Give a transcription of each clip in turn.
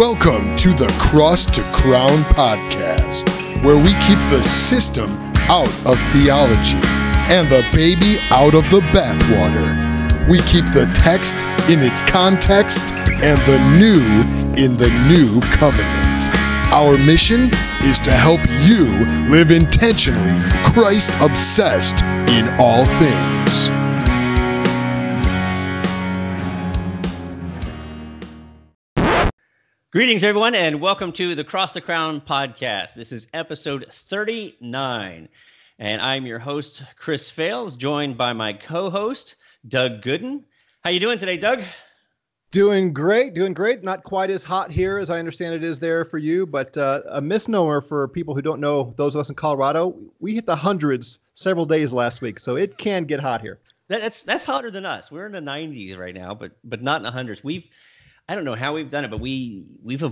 Welcome to the Cross to Crown podcast, where we keep the system out of theology and the baby out of the bathwater. We keep the text in its context and the new in the new covenant. Our mission is to help you live intentionally Christ obsessed in all things. Greetings, everyone, and welcome to the Cross to Crown podcast. This is episode 39, and I'm your host, Chris Fales, joined by my co-host, Doug Goodin. How you doing today, Doug? Doing great, doing great. Not quite as hot here as I understand it is there for you, but uh, a misnomer for people who don't know. Those of us in Colorado, we hit the hundreds several days last week, so it can get hot here. That, that's that's hotter than us. We're in the 90s right now, but but not in the hundreds. We've I don't know how we've done it, but we we've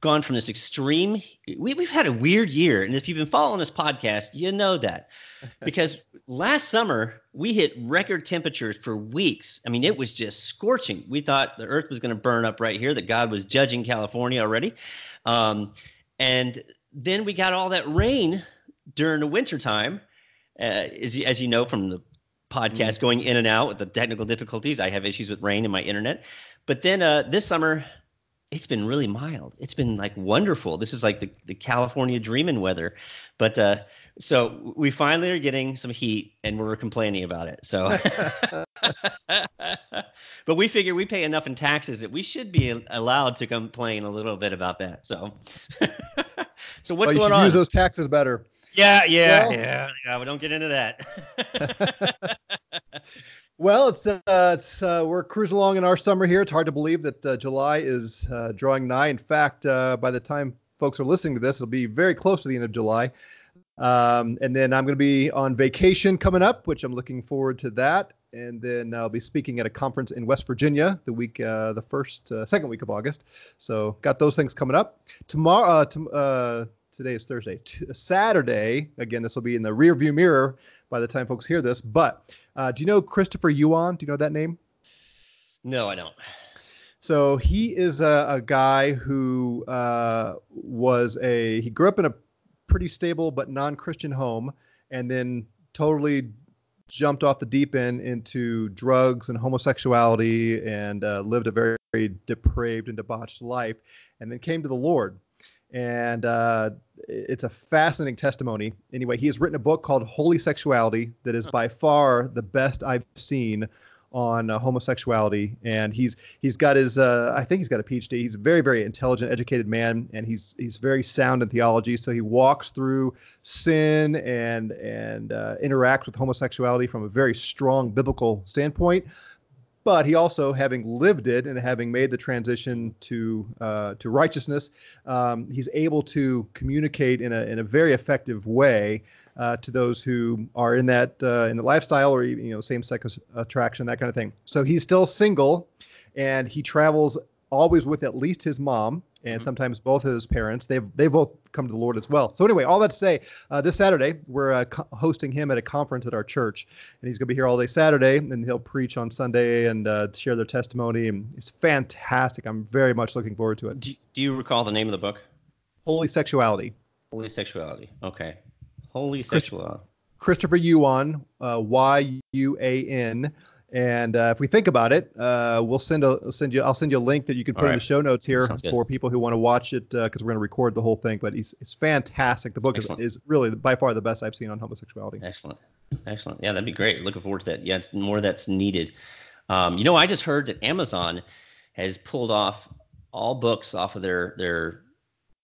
gone from this extreme. We, we've had a weird year, and if you've been following this podcast, you know that because last summer we hit record temperatures for weeks. I mean, it was just scorching. We thought the Earth was going to burn up right here. That God was judging California already, um, and then we got all that rain during the wintertime. Uh, as, as you know from the podcast mm-hmm. going in and out with the technical difficulties, I have issues with rain and my internet. But then uh, this summer, it's been really mild. It's been like wonderful. This is like the, the California dreaming weather. But uh, so we finally are getting some heat and we're complaining about it. So, but we figure we pay enough in taxes that we should be allowed to complain a little bit about that. So, so what's well, going on? Use those taxes better. Yeah, yeah, well, yeah, yeah. We don't get into that. Well, it's uh, it's uh, we're cruising along in our summer here. It's hard to believe that uh, July is uh, drawing nigh. In fact, uh, by the time folks are listening to this, it'll be very close to the end of July. Um, and then I'm going to be on vacation coming up, which I'm looking forward to that. And then I'll be speaking at a conference in West Virginia the week, uh, the first, second week of August. So got those things coming up tomorrow. To, today is Thursday. T- Saturday, again, this will be in the rear view mirror by the time folks hear this. But uh, do you know Christopher Yuan? Do you know that name? No, I don't. So he is a, a guy who uh, was a he grew up in a pretty stable but non-Christian home, and then totally jumped off the deep end into drugs and homosexuality and uh, lived a very, very depraved and debauched life, and then came to the Lord and uh, it's a fascinating testimony. Anyway, he has written a book called Holy Sexuality that is by far the best I've seen on uh, homosexuality. And he's he's got his uh, I think he's got a PhD. He's a very very intelligent, educated man, and he's he's very sound in theology. So he walks through sin and and uh, interacts with homosexuality from a very strong biblical standpoint but he also, having lived it and having made the transition to uh, to righteousness, um, he's able to communicate in a in a very effective way uh, to those who are in that uh, in the lifestyle or you know same sex attraction that kind of thing. So he's still single, and he travels always with at least his mom and mm-hmm. sometimes both of his parents. They've they both come to the Lord as well. So anyway, all that to say, uh, this Saturday we're uh, co- hosting him at a conference at our church, and he's going to be here all day Saturday, and he'll preach on Sunday and uh, share their testimony. And it's fantastic. I'm very much looking forward to it. Do, do you recall the name of the book? Holy Sexuality. Holy Sexuality. Okay. Holy Sexuality. Christopher Yuan, uh, Y U A N. And uh, if we think about it, uh, we'll send a send you. I'll send you a link that you can put right. in the show notes here for people who want to watch it because uh, we're going to record the whole thing. But it's, it's fantastic. The book is, is really by far the best I've seen on homosexuality. Excellent, excellent. Yeah, that'd be great. Looking forward to that. Yeah, it's more that's needed. Um, you know, I just heard that Amazon has pulled off all books off of their their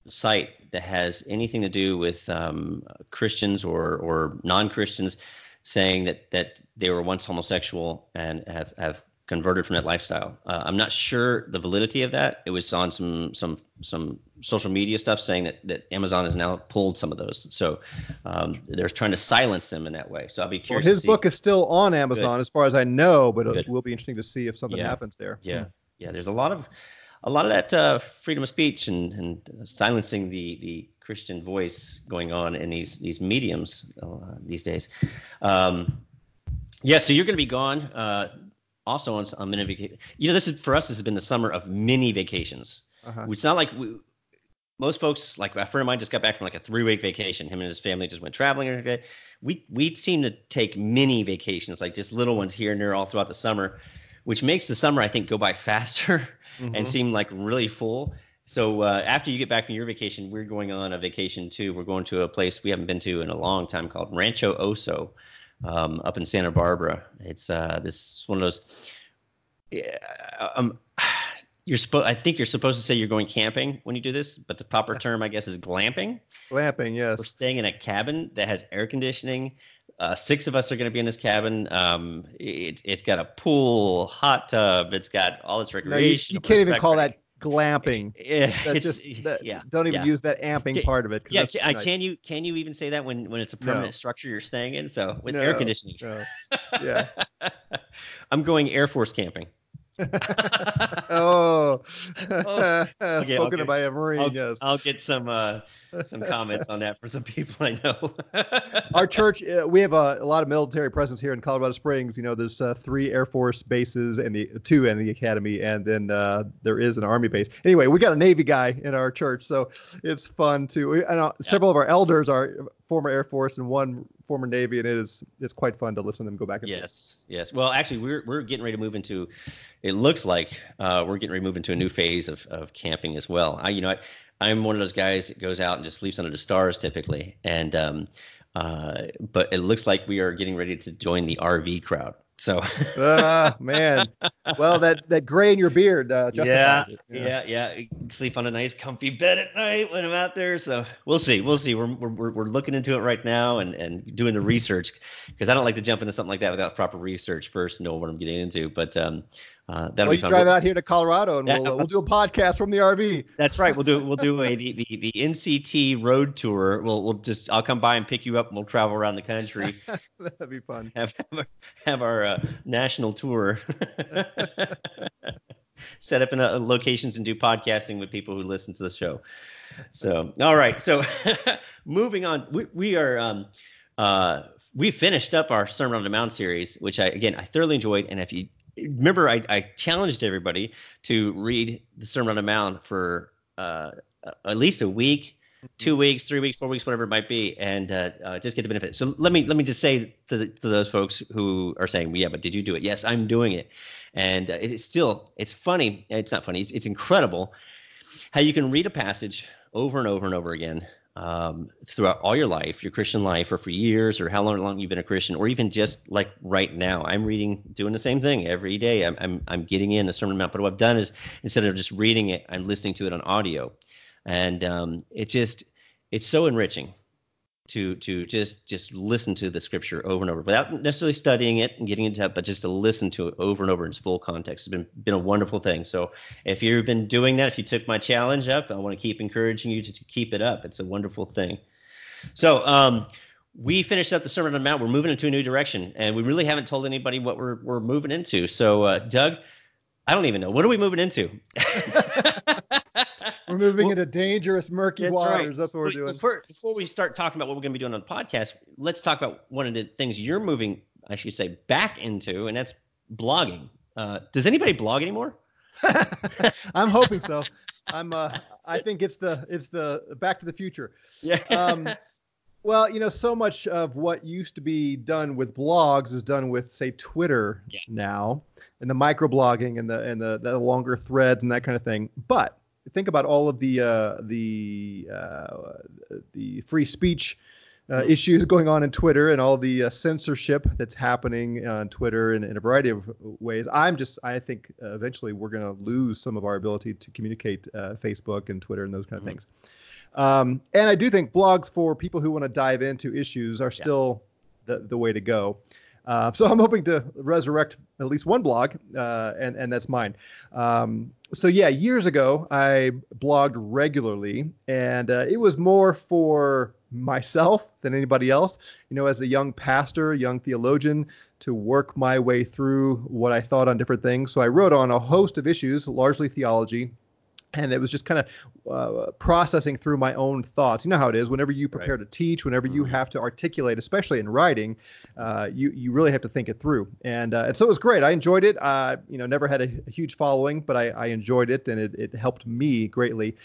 site that has anything to do with um, Christians or or non Christians saying that that they were once homosexual and have have converted from that lifestyle. Uh, I'm not sure the validity of that. It was on some some some social media stuff saying that that Amazon has now pulled some of those. So um, they're trying to silence them in that way. So I'll be curious. Well, his book is still on Amazon, Good. as far as I know, but Good. it will be interesting to see if something yeah. happens there. Yeah, yeah. There's a lot of a lot of that uh, freedom of speech and and silencing the the Christian voice going on in these these mediums uh, these days. Um, yeah, so you're going to be gone. Uh, also on, on mini vacation. You know, this is for us. This has been the summer of mini vacations. Uh-huh. It's not like we, most folks, like a friend of mine, just got back from like a three week vacation. Him and his family just went traveling. every day. We we seem to take mini vacations, like just little ones here and there, all throughout the summer, which makes the summer I think go by faster and Mhm. seem like really full. So uh, after you get back from your vacation, we're going on a vacation too. We're going to a place we haven't been to in a long time called Rancho Oso, um, up in Santa Barbara. It's uh, this one of those. Yeah, um, you're supposed. I think you're supposed to say you're going camping when you do this, but the proper term, I guess, is glamping. Glamping, yes. We're staying in a cabin that has air conditioning. Uh, six of us are going to be in this cabin. Um, it, it's got a pool, hot tub. It's got all this recreation. No, you, you can't even call that glamping. Yeah, That's just that, yeah. don't even yeah. use that amping part of it. Yeah, ca- I nice. can you can you even say that when when it's a No. permanent structure you're staying in? So with air conditioning, no. Yeah. I'm going Air Force camping. oh, Oh, okay, spoken okay. by a Marine, I'll, yes. I'll get some uh, some comments on that for some people I know. Our church, uh, we have a, a lot of military presence here in Colorado Springs. You know, there's uh, three Air Force bases and the two in the academy, and then uh, there is an Army base. Anyway, we got a Navy guy in our church, so it's fun to. We, I know several of our elders are former Air Force and one former Navy, and it is it's quite fun to listen to them go back and yes, yes. Well, actually, we're we're getting ready to move into. It looks like uh, we're getting ready to move into a new phase of of camping as well. I, you know, I, I'm one of those guys that goes out and just sleeps under the stars typically, and um, uh, but it looks like we are getting ready to join the RV crowd. So ah, man. Well, that that gray in your beard uh, yeah, it. yeah, yeah, Sleep on a nice, comfy bed at night when I'm out there. So we'll see, we'll see. We're we're we're- we're looking into it right now and and doing the research because I don't like to jump into something like that without proper research first, know what I'm getting into. But um, uh, that'll Well, you fun. drive out here to Colorado, and Yeah, we'll, uh, we'll do a podcast from the RV. That's right. We'll do we'll do a the, the the NCT road tour. We'll we'll just I'll come by and pick you up and we'll travel around the country. That'd be fun. have have our, have our uh, national tour. Set up in uh, locations and do podcasting with people who listen to the show. So, all right. So, moving on, we, we are um, uh, we finished up our Sermon on the Mount series, which I again I thoroughly enjoyed. And if you remember, I, I challenged everybody to read the Sermon on the Mount for uh, at least a week two weeks, three weeks, four weeks, whatever it might be, and uh, uh, just get the benefit. So let me let me just say to, the, to those folks who are saying, "Yeah, but did you do it?" Yes, I'm doing it, and uh, it's still it's funny. It's not funny. It's, it's incredible how you can read a passage over and over and over again um, throughout all your life, your Christian life, or for years, or how long, long you've been a Christian, or even just like right now. I'm reading, doing the same thing every day. I'm I'm, I'm getting in the Sermon Mount, but what I've done is instead of just reading it, I'm listening to it on audio and um, it just it's so enriching to to just just listen to the scripture over and over without necessarily studying it and getting into it, but just to listen to it over and over in its full context. It's been been a wonderful thing. So if you've been doing that, if you took my challenge up, I want to keep encouraging you to, to keep it up. It's a wonderful thing. So um, we finished up the Sermon on the Mount. We're moving into a new direction, and we really haven't told anybody what we're we're moving into. So uh, Doug, I don't even know what are we moving into. We're moving Well- into dangerous, murky That's right. waters. That's what we're doing. Before, before we start talking about what we're going to be doing on the podcast, let's talk about one of the things you're moving, I should say, back into, and that's blogging. Uh, does anybody blog anymore? I'm hoping so. I'm. Uh, I think it's the it's the Back to the Future. Yeah. Um, well, you know, so much of what used to be done with blogs is done with, say, Twitter Yeah. now, and the microblogging and the and the, the longer threads and that kind of thing. But think about all of the uh, the uh, the free speech uh, Mhm. issues going on in Twitter and all the uh, censorship that's happening on Twitter in, in a variety of ways. I'm just I think uh, eventually we're going to lose some of our ability to communicate uh, Facebook and Twitter and those kind of Mhm. things. Um, and I do think blogs for people who want to dive into issues are still the, the way to go. Uh, so I'm hoping to resurrect at least one blog, uh, and and that's mine. Um, so yeah, years ago I blogged regularly, and uh, it was more for myself than anybody else. You know, as a young pastor, young theologian, to work my way through what I thought on different things. So I wrote on a host of issues, largely theology, and it was just kind of uh, processing through my own thoughts. You know how it is. Whenever you prepare Right. to teach, whenever you Mhm. have to articulate, especially in writing, uh, you you really have to think it through. And uh, and so it was great. I enjoyed it. Uh, you know, never had a, a huge following, but I, I enjoyed it, and it, it helped me greatly.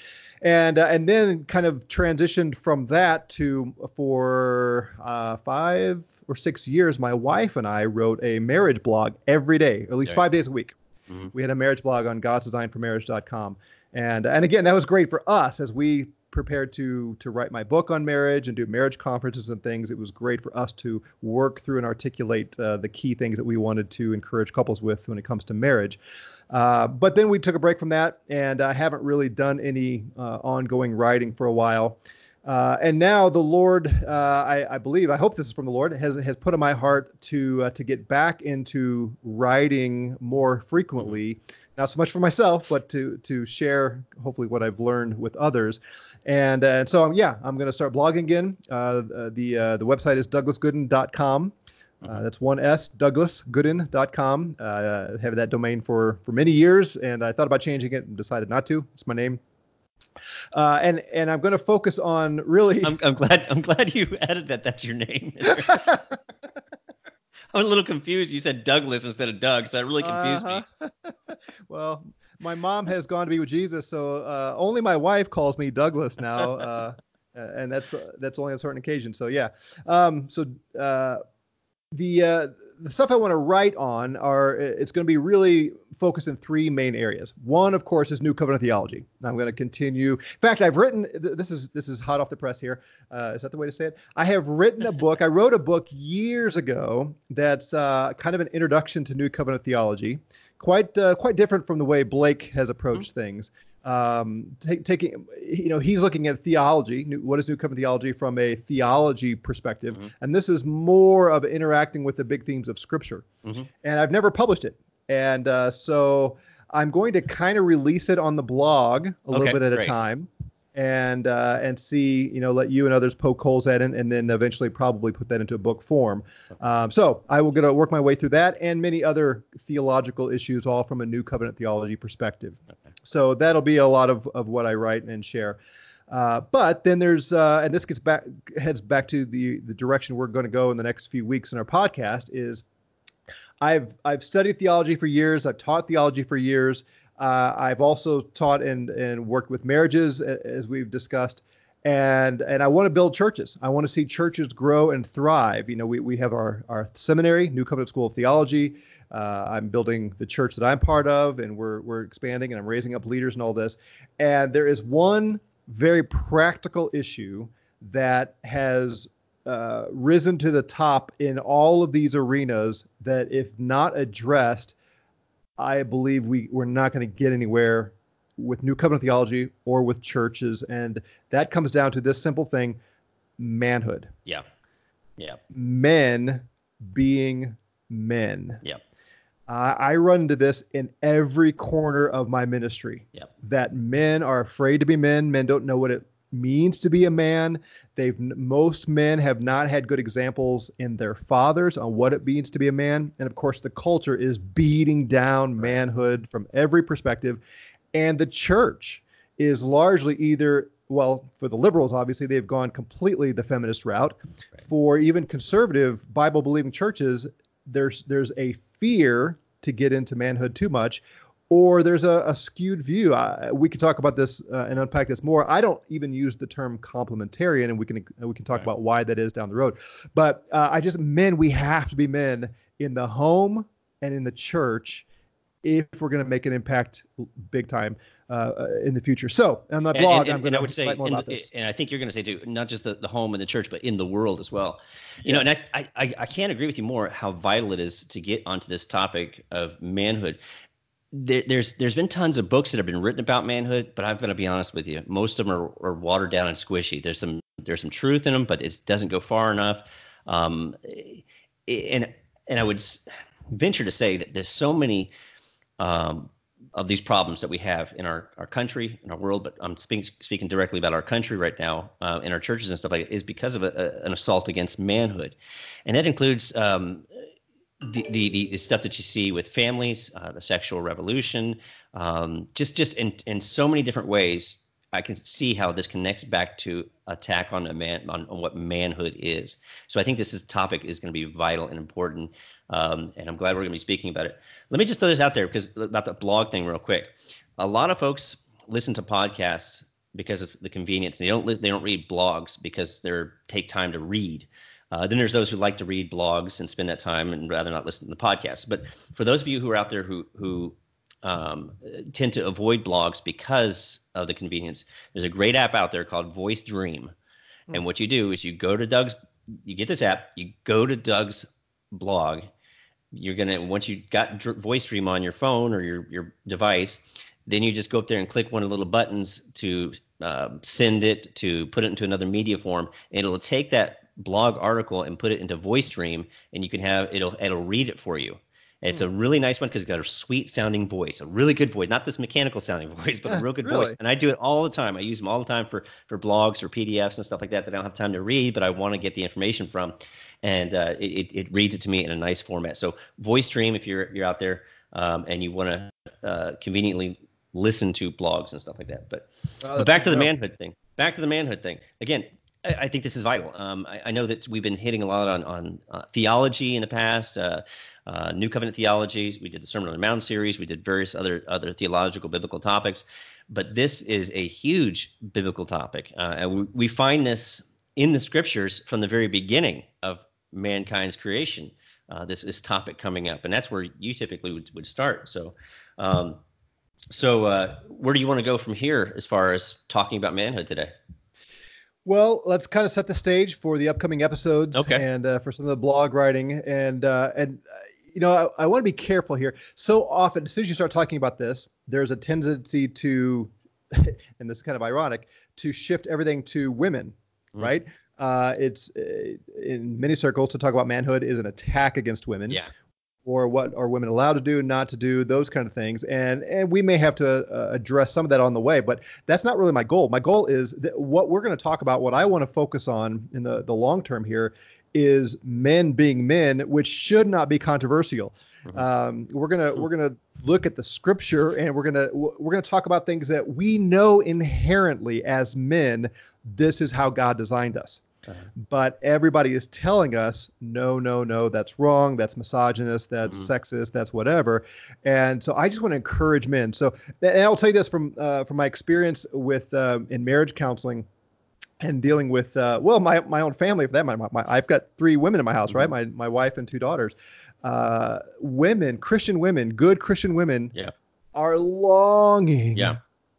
And uh, and then kind of transitioned from that to for uh, five or six years, my wife and I wrote a marriage blog every day, at least Okay. five days a week. Mhm. We had a marriage blog on god's design for godsdesignformarriage.com. And and again, that was great for us as we prepared to to write my book on marriage and do marriage conferences and things. It was great for us to work through and articulate uh, the key things that we wanted to encourage couples with when it comes to marriage. Uh, but then we took a break from that, and I haven't really done any uh, ongoing writing for a while. Uh, and now the Lord, uh, I, I believe, I hope this is from the Lord, has has put in my heart to uh, to get back into writing more frequently. Not so much for myself, but to to share hopefully what I've learned with others. And uh, so um, yeah, I'm going to start blogging again. Uh, uh, the uh, the website is douglasgoodin.com. Uh, that's one S, douglasgoodin.com. Uh, have that domain for for many years, and I thought about changing it and decided not to. It's my name. Uh, and and I'm going to focus on really. I'm, I'm glad. I'm glad you added that. That's your name. I was a little confused. You said Douglas instead of Doug, so that really confused me. Well, my mom has gone to be with Jesus, so uh, only my wife calls me Douglas now, uh, and that's that's only on certain occasions. So yeah, um, so uh, the uh, the stuff I want to write on are it's going to be really focused in three main areas. One, of course, is New Covenant theology. I'm going to continue. In fact, I've written this is this is hot off the press here. Uh, is that the way to say it? I have written a book. I wrote a book years ago that's uh, kind of an introduction to New Covenant theology. Quite uh, quite different from the way Blake has approached things. Um, take, taking you know he's looking at theology. New, what is New Covenant theology from a theology perspective? Mhm. And this is more of interacting with the big themes of Scripture. Mhm. And I've never published it, and uh, so I'm going to kind of release it on the blog a little bit at a time, and uh, and see you know let you and others poke holes at it, and then eventually probably put that into a book form. Um, so I will get to work my way through that and many other theological issues, all from a New Covenant theology perspective. So that'll be a lot of, of what I write and share. Uh, but then there's, uh, and this gets back, heads back to the the direction we're going to go in the next few weeks in our podcast. Is I've I've studied theology for years. I've taught theology for years. Uh, I've also taught and and worked with marriages, as we've discussed. And and I want to build churches. I want to see churches grow and thrive. You know, we, we have our our seminary, New Covenant School of Theology. Uh, I'm building the church that I'm part of, and we're we're expanding, and I'm raising up leaders and all this. And there is one very practical issue that has uh, risen to the top in all of these arenas. That if not addressed, I believe we we're not going to get anywhere with New Covenant theology or with churches, and that comes down to this simple thing: manhood. Yeah. Yeah. Men being men. Yep. Uh, I run into this in every corner of my ministry. Yep. That men are afraid to be men. Men don't know what it means to be a man. They've most men have not had good examples in their fathers on what it means to be a man, and of course, the culture is beating down manhood from every perspective, and the church is largely either well for the liberals obviously they've gone completely the feminist route. Right. for even conservative bible believing churches there's there's a fear to get into manhood too much or there's a, a skewed view uh, we could talk about this uh, and unpack this more i don't even use the term complementarian and we can we can talk Right. about why that is down the road but uh, i just men we have to be men in the home and in the church if we're going to make an impact big time uh, in the future so on the And- blog and, i'm going to would say, write more about the- this and I think you're going to say too, not just the, the home and the church, but in the world as well. You know, and I, I, I can't agree with you more how vital it is to get onto this topic of manhood. There, there's there's been tons of books that have been written about manhood, but I'm going to be honest with you, most of them are, are watered down and squishy. There's some there's some truth in them, but it doesn't go far enough. Um, and and I would venture to say that there's so many um, of these problems that we have in our, our country, in our world, but I'm speaking speaking directly about our country right now, uh, in our churches and stuff like that, is because of a, a, an assault against manhood, and that includes um, the, the, the stuff that you see with families, uh, the sexual revolution, um, just just in in so many different ways. I can see how this connects back to attack on a man on, on what manhood is. So I think this is topic is going to be vital and important, um, and I'm glad we're going to be speaking about it. Let me just throw this out there because about the blog thing real quick. A lot of folks listen to podcasts because of the convenience. They don't they don't read blogs because they're take time to read. Uh, then there's those who like to read blogs and spend that time and rather not listen to the podcast. But for those of you who are out there who who um, tend to avoid blogs because of the convenience. There's a great app out there called Voice Dream, mm. and what you do is you go to Doug's, you get this app, you go to Doug's blog. You're gonna once you got Dr- Voice Dream on your phone or your your device, then you just go up there and click one of the little buttons to uh, send it to put it into another media form, and it'll take that blog article and put it into Voice Dream, and you can have it'll it'll read it for you. It's a hmm. really nice one because it's got a sweet sounding voice, a really good voice, not this mechanical sounding voice, but a real good really? voice. And I do it all the time. I use them all the time for for blogs or PDFs and stuff like that that I don't have time to read, but I want to get the information from, and uh, it it reads it to me in a nice format. So Voice Dream, if you're you're out there um, and you want to uh, conveniently listen to blogs and stuff like that. But, oh, but back to the manhood thing. Back to the manhood thing. Again, I, think this is vital. Um, I, I, know that we've been hitting a lot on on uh, theology in the past. Uh, uh, New Covenant theology. We did the Sermon on the Mount series. We did various other other theological biblical topics, but this is a huge biblical topic, uh, and we, we find this in the scriptures from the very beginning of mankind's creation. Uh, this this topic coming up, and that's where you typically would, would start. So, um, so uh, where do you want to go from here as far as talking about manhood today? Well, let's kind of set the stage for the upcoming episodes okay. and uh, for some of the blog writing and uh, and you know, I, I want to be careful here. So often, as soon as you start talking about this, there's a tendency to, and this is kind of ironic, to shift everything to women, mm. right? Uh, it's uh, in many circles to talk about manhood is an attack against women. Yeah. Or what are women allowed to do, not to do, those kind of things, and and we may have to uh, address some of that on the way, but that's not really my goal. My goal is that what we're going to talk about, what I want to focus on in the the long term here, is men being men, which should not be controversial. Mm-hmm. Um, we're gonna we're gonna look at the scripture, and we're gonna we're gonna talk about things that we know inherently as men. This is how God designed us. Uh-huh. But everybody is telling us, no, no, no, that's wrong. That's misogynist. That's mm-hmm. sexist. That's whatever. And so I just want to encourage men. So, and I'll tell you this from uh, from my experience with uh, in marriage counseling and dealing with uh, well my my own family for that my, my, I've got three women in my house right mm-hmm. my my wife and two daughters uh, women Christian women good Christian women yeah. are longing yeah.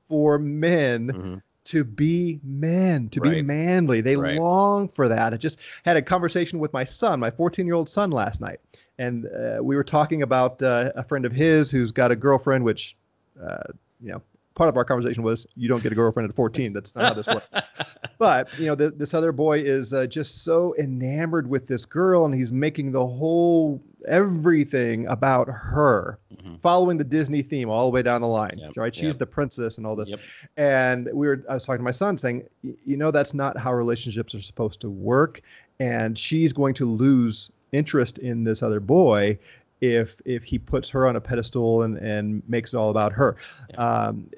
for men mm-hmm. To be men to right. be manly they right. long for that I just had a conversation with my son my 14 year old son last night and uh, we were talking about uh, a friend of his who's got a girlfriend which uh, you know part of our conversation was you don't get a girlfriend at 14. That's not how this works. but you know, the, this other boy is uh, just so enamored with this girl, and he's making the whole everything about her, mm-hmm. following the Disney theme all the way down the line. Yep. Right? She's yep. the princess and all this. Yep. And we were, I was talking to my son, saying, you know, that's not how relationships are supposed to work, and she's going to lose interest in this other boy if if he puts her on a pedestal and and makes it all about her. Yeah. Um,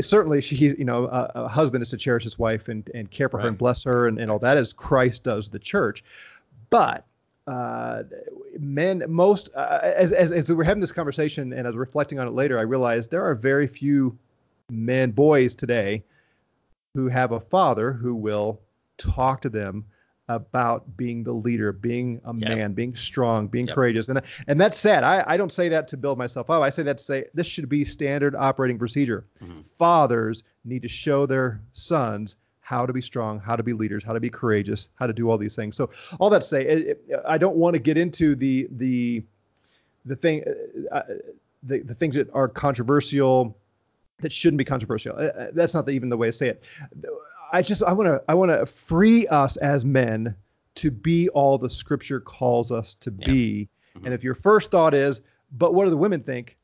certainly, she you know a, a, husband is to cherish his wife and and care for right. her and bless her and, and all that as Christ does the church, but. Uh, men, most uh, as, as as we were having this conversation and as reflecting on it later, I realized there are very few men, boys today, who have a father who will talk to them about being the leader, being a yep. man, being strong, being yep. courageous. And and that's sad. I, I don't say that to build myself up. I say that to say this should be standard operating procedure. Mm-hmm. Fathers need to show their sons how to be strong, how to be leaders, how to be courageous, how to do all these things. So all that to say, it, it, I don't want to get into the the the thing uh, uh the, the things that are controversial that shouldn't be controversial. Uh, uh that's not the, even the way to say it I just I want to I want to free us as men to be all the scripture calls us to yeah. be. Mm-hmm. And if your first thought is, but what do the women think?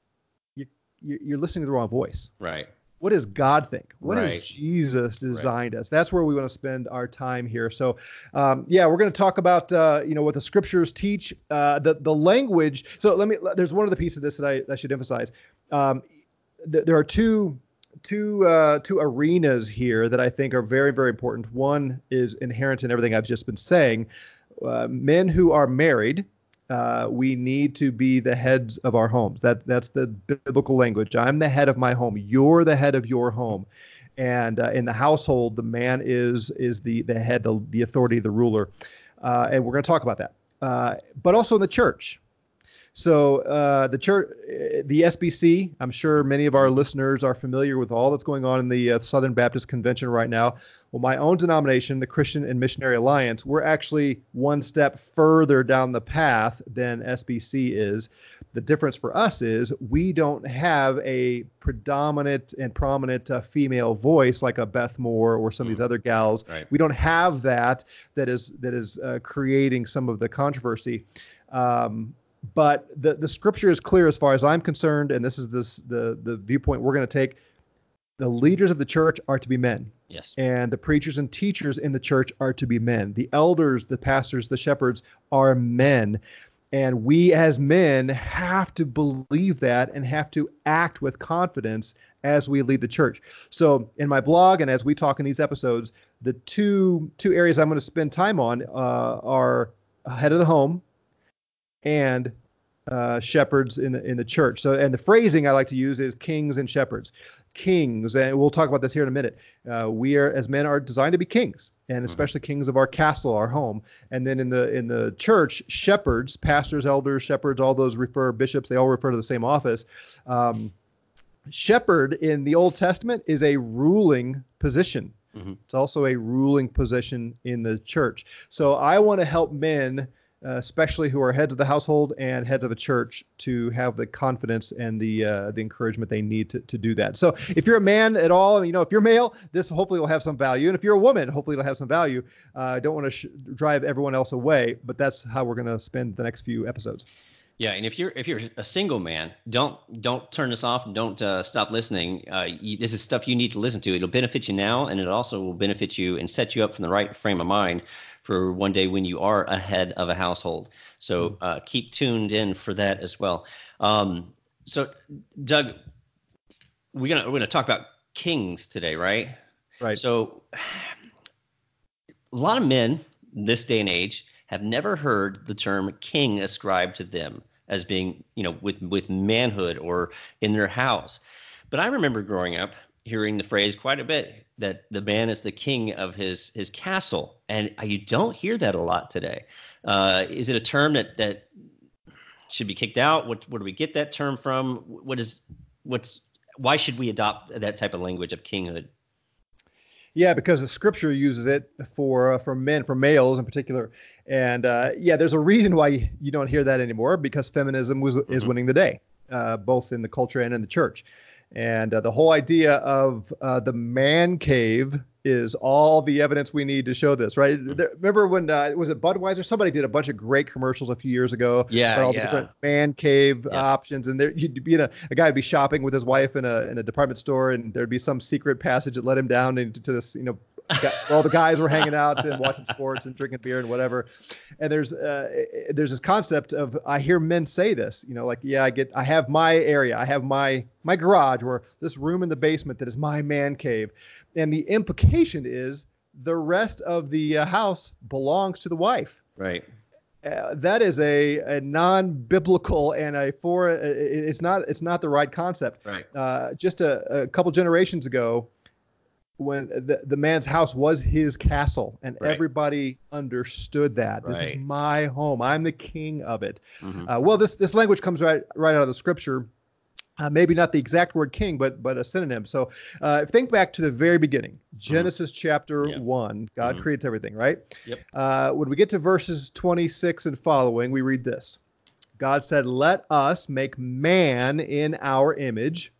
You, you are listening to the wrong voice. Right. what does God think? What Right. has Jesus designed us? That's where we want to spend our time here. So, um, yeah, we're going to talk about uh, you know what the scriptures teach, uh, the the language. So let me. There's one of the pieces of this that I, I should emphasize. Um, th- there are two two uh, two arenas here that I think are very very important. One is inherent in everything I've just been saying. Uh, men who are married, uh, we need to be the heads of our homes. That that's the biblical language. I'm the head of my home. You're the head of your home. And uh, in the household, the man is is the the head, the, the authority, the ruler. Uh, and we're going to talk about that. Uh, but also in the church. So uh, the church, the SBC. I'm sure many of our listeners are familiar with all that's going on in the uh, Southern Baptist Convention right now. Well, my own denomination, the Christian and Missionary Alliance, we're actually one step further down the path than SBC is. The difference for us is we don't have a predominant and prominent uh, female voice like a Beth Moore or some of these other gals. Right. We don't have that that is that is uh, creating some of the controversy. Um, but the the scripture is clear as far as I'm concerned, and this is this the the viewpoint we're going to take. The leaders of the church are to be men Yes. and the preachers and teachers in the church are to be men. The elders, the pastors, the shepherds are men. And we as men have to believe that and have to act with confidence as we lead the church. So in my blog and as we talk in these episodes, the two two areas I'm going to spend time on uh, are head of the home and uh, shepherds in the in the church. So and the phrasing I like to use is kings and shepherds kings, and we'll talk about this here in a minute. Uh, we are, as men, are designed to be kings, and especially kings of our castle, our home. And then in the in the church, shepherds, pastors, elders, shepherds, all those refer bishops. They all refer to the same office. Um, shepherd in the Old Testament is a ruling position. Mhm. It's also a ruling position in the church. So I want to help men uh, especially who are heads of the household and heads of a church, to have the confidence and the uh, the encouragement they need to, to do that. So, if you're a man at all, you know, if you're male, this hopefully will have some value, and if you're a woman, hopefully it'll have some value. Uh, I don't want to sh- drive everyone else away, but that's how we're going to spend the next few episodes. Yeah, and if you're if you're a single man, don't don't turn this off. Don't uh, stop listening. You, this is stuff you need to listen to. It'll benefit you now, and it also will benefit you and set you up from the right frame of mind for one day when you are a head of a household. So uh, keep tuned in for that as well. Um, so, Doug, we're gonna we're gonna talk about kings today, right? Right. So, a lot of men this day and age have never heard the term king ascribed to them as being, you know, with with manhood or in their house. But I remember growing up hearing the phrase quite a bit that the man is the king of his his castle, and you don't hear that a lot today. Uh, is it a term that that should be kicked out? What where do we get that term from? What is what's why should we adopt that type of language of kinghood? Yeah, because the scripture uses it for uh, for men, for males in particular, and uh, yeah, there's a reason why you don't hear that anymore because feminism was is Mhm. winning the day, uh, both in the culture and in the church, and uh, the whole idea of uh, the man cave is all the evidence we need to show this, right? There, remember when uh, was it Budweiser? Somebody did a bunch of great commercials a few years ago Yeah, all the different man cave Yeah. options, and there you'd be in a, a guy would be shopping with his wife in a in a department store, and there'd be some secret passage that led him down into to this, you know, all the guys were hanging out and watching sports and drinking beer and whatever. And there's uh, there's this concept of I hear men say this, you know, like yeah, I get I have my area, I have my my garage or this room in the basement that is my man cave, and the implication is the rest of the uh, house belongs to the wife Right. uh, that is a, a non-biblical and a for it's not it's not the right concept Right. uh, just a, a couple generations ago when the, the man's house was his castle and Right. everybody understood that this is my home i'm the king of it Mhm. uh, well this this language comes right right out of the scripture uh, maybe not the exact word king, but but a synonym. So uh, think back to the very beginning, Genesis chapter Yeah. one. God Mhm. creates everything, right? Yep. Uh, when we get to verses 26 and following, we read this God said, Let us make man in our image,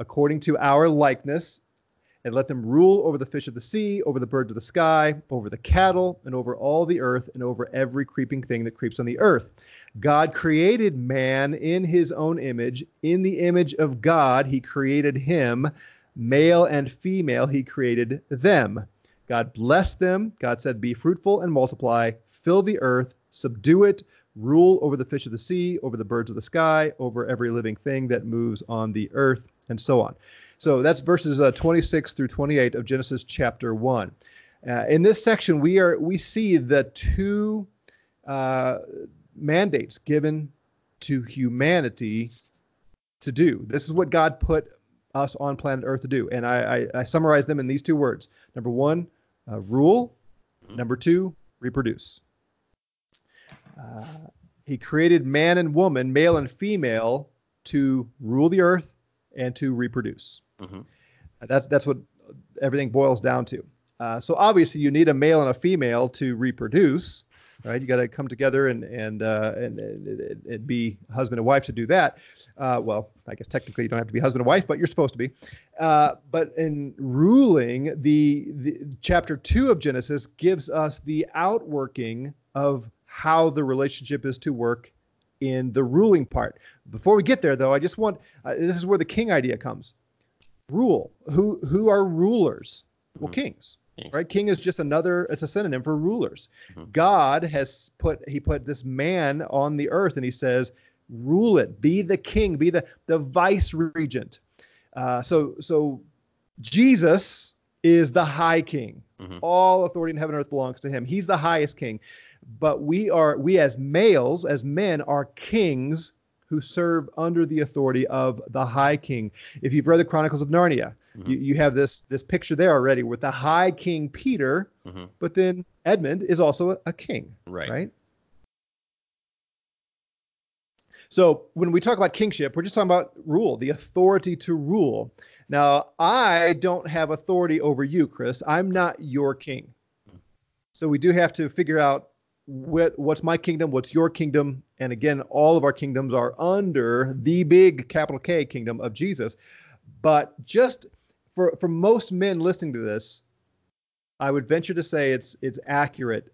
according to our likeness, and let them rule over the fish of the sea, over the birds of the sky, over the cattle, and over all the earth, and over every creeping thing that creeps on the earth. God created man in his own image. In the image of God, he created him. Male and female, he created them. God blessed them. God said, Be fruitful and multiply, fill the earth, subdue it, rule over the fish of the sea, over the birds of the sky, over every living thing that moves on the earth, and so on. So that's verses uh, 26 through 28 of Genesis chapter 1. Uh, in this section, we are we see the two uh, mandates given to humanity to do. This is what God put us on planet Earth to do, and I, I, I summarize them in these two words: number one, uh, rule; number two, reproduce. Uh, he created man and woman, male and female, to rule the earth and to reproduce. Mm-hmm. That's that's what everything boils down to. Uh, so obviously, you need a male and a female to reproduce, right? You got to come together and and, uh, and, and and be husband and wife to do that. Uh, well, I guess technically you don't have to be husband and wife, but you're supposed to be. Uh, but in ruling, the, the chapter two of Genesis gives us the outworking of how the relationship is to work in the ruling part. Before we get there, though, I just want uh, this is where the king idea comes. Rule. Who who are rulers? Well, Mhm. kings. Right? King is just another. It's a synonym for rulers. Mhm. God has put he put this man on the earth, and he says, rule it. Be the king. Be the the vice regent. Uh, so so Jesus is the high king. Mhm. All authority in heaven and earth belongs to him. He's the highest king. But we are we as males, as men, are kings who serve under the authority of the high king. If you've read the Chronicles of Narnia, Mhm. you, you have this this picture there already with the high king Peter, Mhm. but then Edmund is also a, a king, Right. right? So when we talk about kingship, we're just talking about rule, the authority to rule. Now, I don't have authority over you, Chris. I'm not your king. So we do have to figure out what's my kingdom, what's your kingdom, and again, all of our kingdoms are under the big capital K kingdom of Jesus. But just for for most men listening to this, I would venture to say it's it's accurate.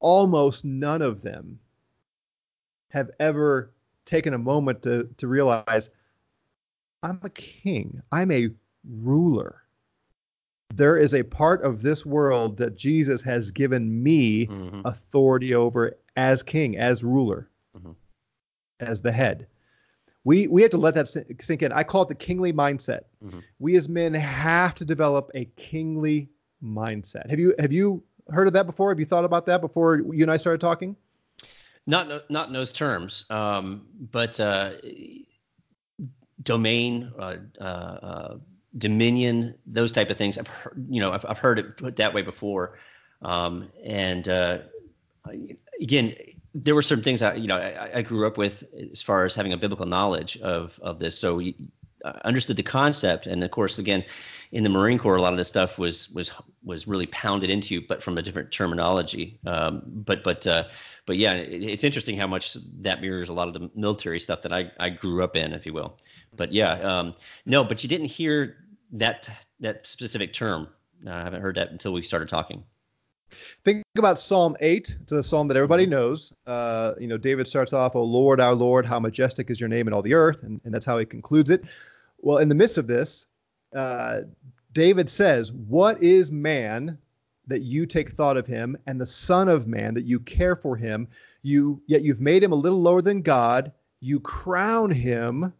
Almost none of them have ever taken a moment to to realize I'm a king. I'm a ruler. There is a part of this world that Jesus has given me Mhm. authority over as king, as ruler, Mhm. as the head. We we have to let that sink in. I call it the kingly mindset. Mhm. We as men have to develop a kingly mindset. Have you have you heard of that before? Have you thought about that before you and I started talking? Not not in those terms, um, but uh, domain, uh, uh, uh, dominion, those type of things. I've heard, you know I've, I've heard it put that way before, um, and uh, again, there were certain things that you know I, I grew up with as far as having a biblical knowledge of of this, so we understood the concept, and of course, again, in the Marine Corps, a lot of this stuff was was was really pounded into you, but from a different terminology. Um, but but uh, but yeah, it, it's interesting how much that mirrors a lot of the military stuff that I, I grew up in, if you will. But yeah, um, no, but you didn't hear that that specific term. Uh, I haven't heard that until we started talking. Think about Psalm 8. It's a psalm that everybody knows. Uh, you know, David starts off, O Lord, our Lord, how majestic is your name in all the earth. And, and that's how he concludes it. Well, in the midst of this, uh, David says, What is man that you take thought of him, and the Son of Man that you care for him? You yet you've made him a little lower than God. You crown him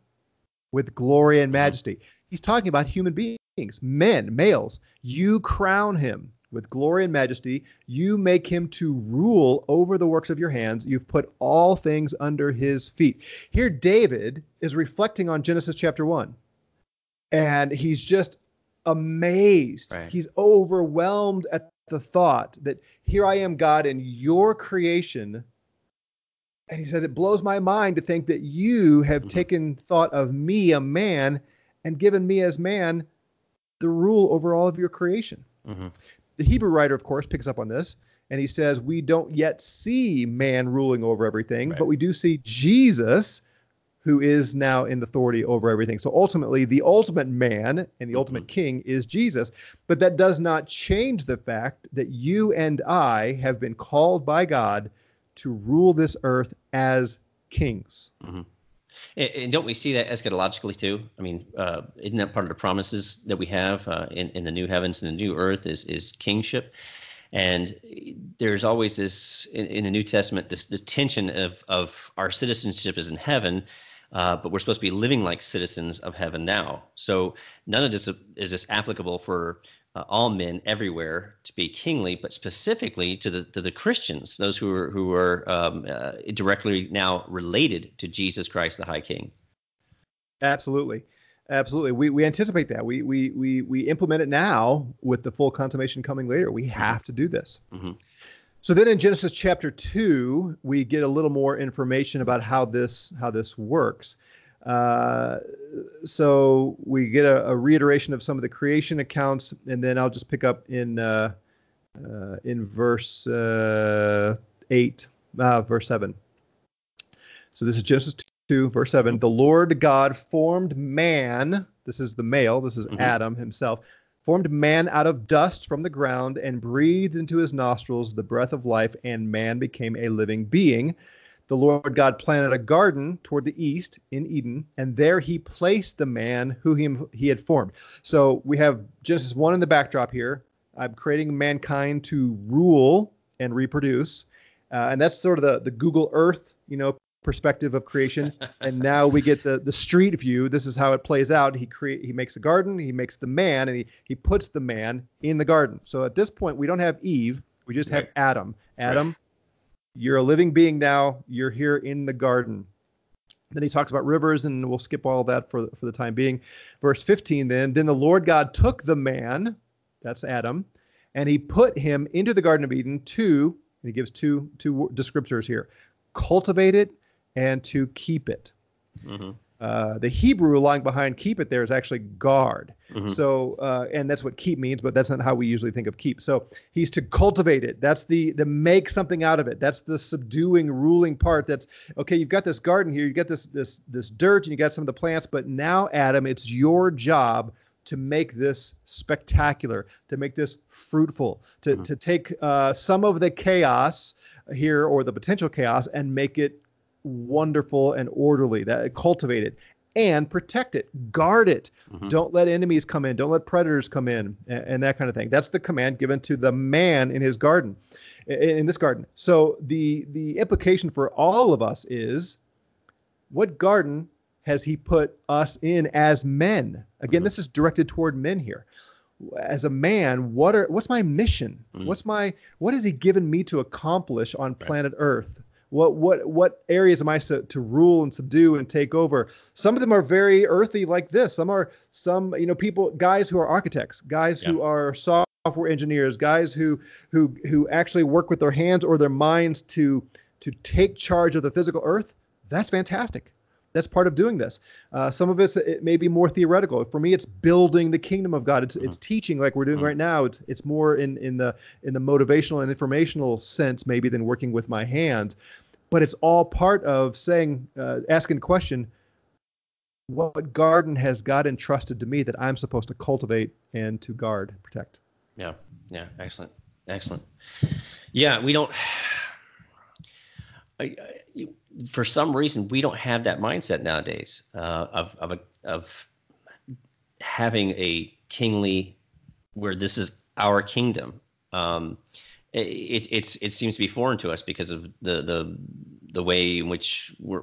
with glory and mm-hmm. majesty. He's talking about human beings, men, males. You crown him with glory and majesty. You make him to rule over the works of your hands. You've put all things under his feet. Here, David is reflecting on Genesis chapter 1, and he's just amazed. Right. He's overwhelmed at the thought that here I am, God, in your creation. And he says, It blows my mind to think that you have Mhm. taken thought of me, a man, and given me as man the rule over all of your creation. Mm-hmm. The Hebrew writer, of course, picks up on this and he says, We don't yet see man ruling over everything, Right. but we do see Jesus, who is now in authority over everything. So ultimately, the ultimate man and the ultimate king is Jesus. But that does not change the fact that you and I have been called by God to rule this earth as kings. And, and don't we see that eschatologically too? I mean, uh, isn't that part of the promises that we have uh, in in the new heavens and the new earth is is kingship? And there's always this in, in the New Testament this this tension of of our citizenship is in heaven, uh, but we're supposed to be living like citizens of heaven now. So none of this is this applicable for uh, all men everywhere to be kingly, but specifically to the to the Christians, those who are who are um, uh, directly now related to Jesus Christ, the High King. Absolutely, absolutely. We we anticipate that. We we we we implement it now with the full consummation coming later. We mm-hmm. have to do this. Mm-hmm. So then in Genesis chapter 2, we get a little more information about how this how this works. Uh, so we get a, a, reiteration of some of the creation accounts, and then I'll just pick up in uh, uh, in verse uh, eight, uh, verse seven. So this is Genesis two, verse seven. The Lord God formed man. This is the male. This is mm-hmm. Adam himself formed man out of dust from the ground and breathed into his nostrils the breath of life, and man became a living being. The Lord God planted a garden toward the east in Eden, and there he placed the man who he, he had formed. So we have Genesis 1 in the backdrop here. I'm creating mankind to rule and reproduce. Uh, and that's sort of the, the Google Earth, you know, perspective of creation and now we get the the street view this is how it plays out he create he makes a garden he makes the man and he he puts the man in the garden so at this point we don't have eve we just have adam adam right. You're a living being now you're here in the garden then he talks about rivers and we'll skip all that for for the time being verse 15 then then the lord god took the man that's adam and he put him into the garden of eden to and he gives two two descriptors here cultivate it and to keep it. Mm-hmm. Uh, the Hebrew lying behind keep it there is actually guard. Mm-hmm. So, uh, and that's what keep means, but that's not how we usually think of keep. So he's to cultivate it. That's the the make something out of it. That's the subduing, ruling part. That's okay. You've got this garden here. You got this this this dirt, and you got some of the plants. But now, Adam, it's your job to make this spectacular, to make this fruitful, to mm-hmm. to take uh, some of the chaos here or the potential chaos and make it wonderful and orderly that cultivate it and protect it guard it mm-hmm. don't let enemies come in don't let predators come in and, and, that kind of thing that's the command given to the man in his garden in, in this garden so the the implication for all of us is what garden has he put us in as men again mm-hmm. this is directed toward men here as a man what are what's my mission mm-hmm. what's my what has he given me to accomplish on planet right. earth what what what areas am I to, to rule and subdue and take over? Some of them are very earthy, like this. Some are some you know people guys who are architects, guys yeah. who are software engineers, guys who who who actually work with their hands or their minds to to take charge of the physical earth. That's fantastic. That's part of doing this. Uh, some of us it may be more theoretical. For me, it's building the kingdom of God. It's mm-hmm. it's teaching like we're doing mm-hmm. right now. It's it's more in in the in the motivational and informational sense maybe than working with my hands but it's all part of saying, uh, asking the question, what garden has God entrusted to me that I'm supposed to cultivate and to guard, protect? Yeah, yeah, excellent, excellent. Yeah, we don't. I, I, for some reason, we don't have that mindset nowadays uh, of of a, of having a kingly, where this is our kingdom. Um, it, it's it seems to be foreign to us because of the the the way in which we're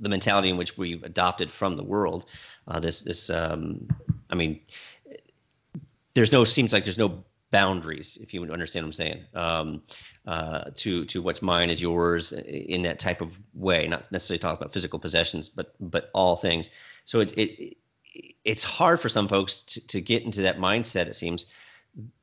the mentality in which we've adopted from the world. Uh, this this um, I mean, there's no seems like there's no boundaries if you understand what I'm saying. Um, uh, to to what's mine is yours in that type of way. Not necessarily talk about physical possessions, but but all things. So it it it's hard for some folks to, to get into that mindset. It seems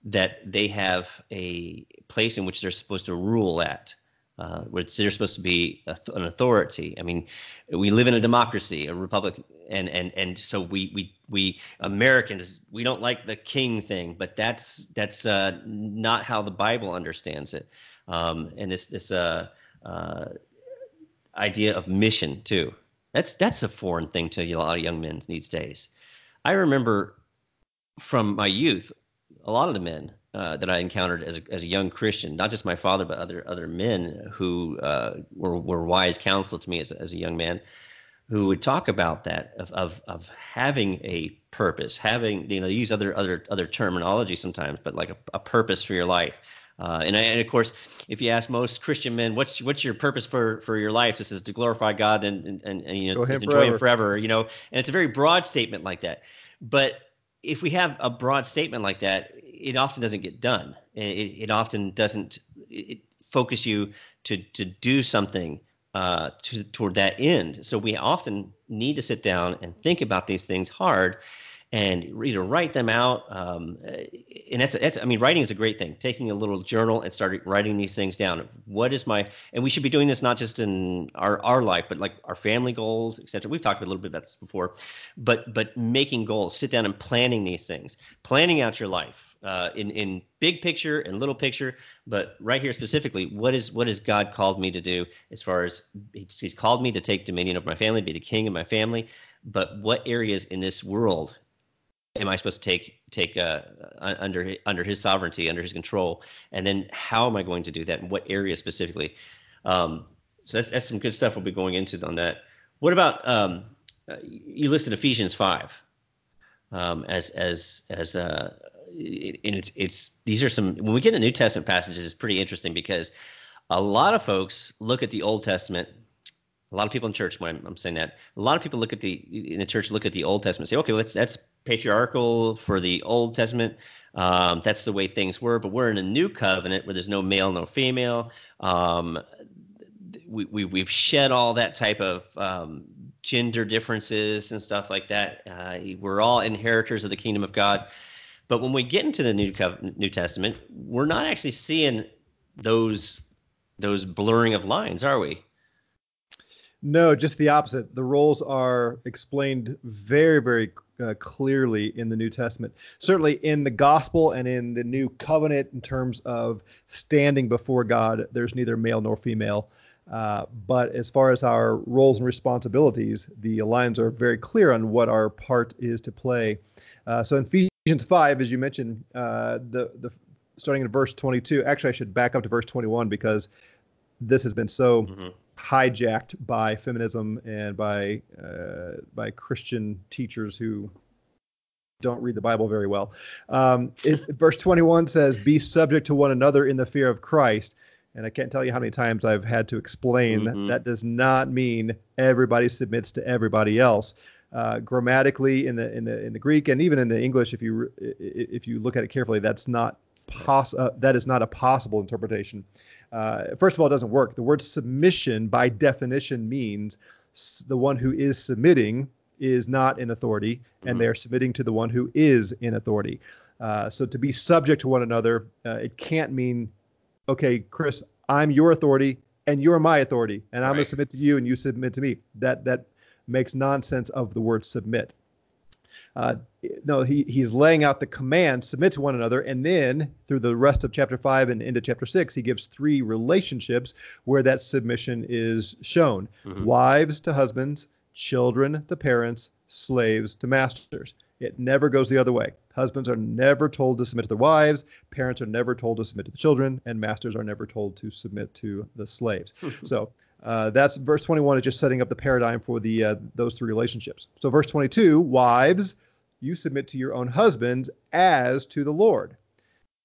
that they have a place in which they're supposed to rule at, uh, where they're supposed to be an authority. I mean, we live in a democracy, a republic, and and and so we we we Americans we don't like the king thing, but that's that's uh, not how the Bible understands it, um, and this this uh, uh, idea of mission too. That's that's a foreign thing to a lot of young men these days. I remember from my youth a lot of the men uh, that I encountered as a, as a young Christian, not just my father, but other other men who uh, were, were wise counsel to me as, as a young man, who would talk about that of, of, of having a purpose, having, you know, use other, other, other terminology sometimes, but like a, a purpose for your life. Uh, and, and of course, if you ask most Christian men, what's what's your purpose for for your life? This is to glorify God and and, and, and you know enjoy forever. Him forever. You know, and it's a very broad statement like that. But if we have a broad statement like that, it often doesn't get done. It, it often doesn't it focus you to to do something uh, to, toward that end. So we often need to sit down and think about these things hard and either write them out. Um, and that's, that's, I mean, writing is a great thing. Taking a little journal and starting writing these things down. What is my, and we should be doing this not just in our, our life, but like our family goals, etc. We've talked a little bit about this before, but, but making goals, sit down and planning these things, planning out your life. Uh, in in big picture and little picture, but right here specifically, what is what has God called me to do? As far as he's, he's called me to take dominion of my family, be the king of my family, but what areas in this world am I supposed to take take uh, under under his sovereignty, under his control, and then how am I going to do that, and what area specifically? Um, so that's that's some good stuff we'll be going into on that. What about um, uh, you listed Ephesians five um, as as as uh, and it's it's these are some when we get into New Testament passages, it's pretty interesting because a lot of folks look at the Old Testament a lot of people in church when I'm, saying that a lot of people look at the in the church look at the old testament say okay well, that's that's patriarchal for the old testament. Um, that's the way things were but we're in a new covenant where there's no male no female. Um, we, we we've shed all that type of um, gender differences and stuff like that. Uh, we're all inheritors of the kingdom of god. But when we get into the new covenant new testament we're not actually seeing those those blurring of lines are we no, just the opposite. The roles are explained very, very uh, clearly in the New Testament. Certainly in the gospel and in the new covenant, in terms of standing before God, there's neither male nor female. Uh, but as far as our roles and responsibilities, the lines are very clear on what our part is to play. Uh, so in Ephesians 5, as you mentioned, uh, the, the starting in verse 22, actually, I should back up to verse 21 because this has been so. Mm-hmm hijacked by feminism and by uh, by Christian teachers who don't read the Bible very well. Um, it, verse 21 says, "Be subject to one another in the fear of Christ." And I can't tell you how many times I've had to explain mm-hmm. that, that does not mean everybody submits to everybody else. Uh, grammatically, in the in the in the Greek and even in the English, if you if you look at it carefully, that's not poss- uh, that is not a possible interpretation. Uh, first of all, it doesn't work. The word submission, by definition, means the one who is submitting is not in authority, and mm-hmm. they are submitting to the one who is in authority. Uh, so to be subject to one another, uh, it can't mean, okay, Chris, I'm your authority and you're my authority, and I'm going to submit to you and you submit to me. That that makes nonsense of the word submit. Uh, no, he, he's laying out the command, submit to one another. And then through the rest of chapter five and into chapter six, he gives three relationships where that submission is shown mm-hmm. wives to husbands, children to parents, slaves to masters. It never goes the other way. Husbands are never told to submit to their wives, parents are never told to submit to the children, and masters are never told to submit to the slaves. so uh, that's verse 21 is just setting up the paradigm for the uh, those three relationships. So verse 22, wives you submit to your own husbands as to the Lord.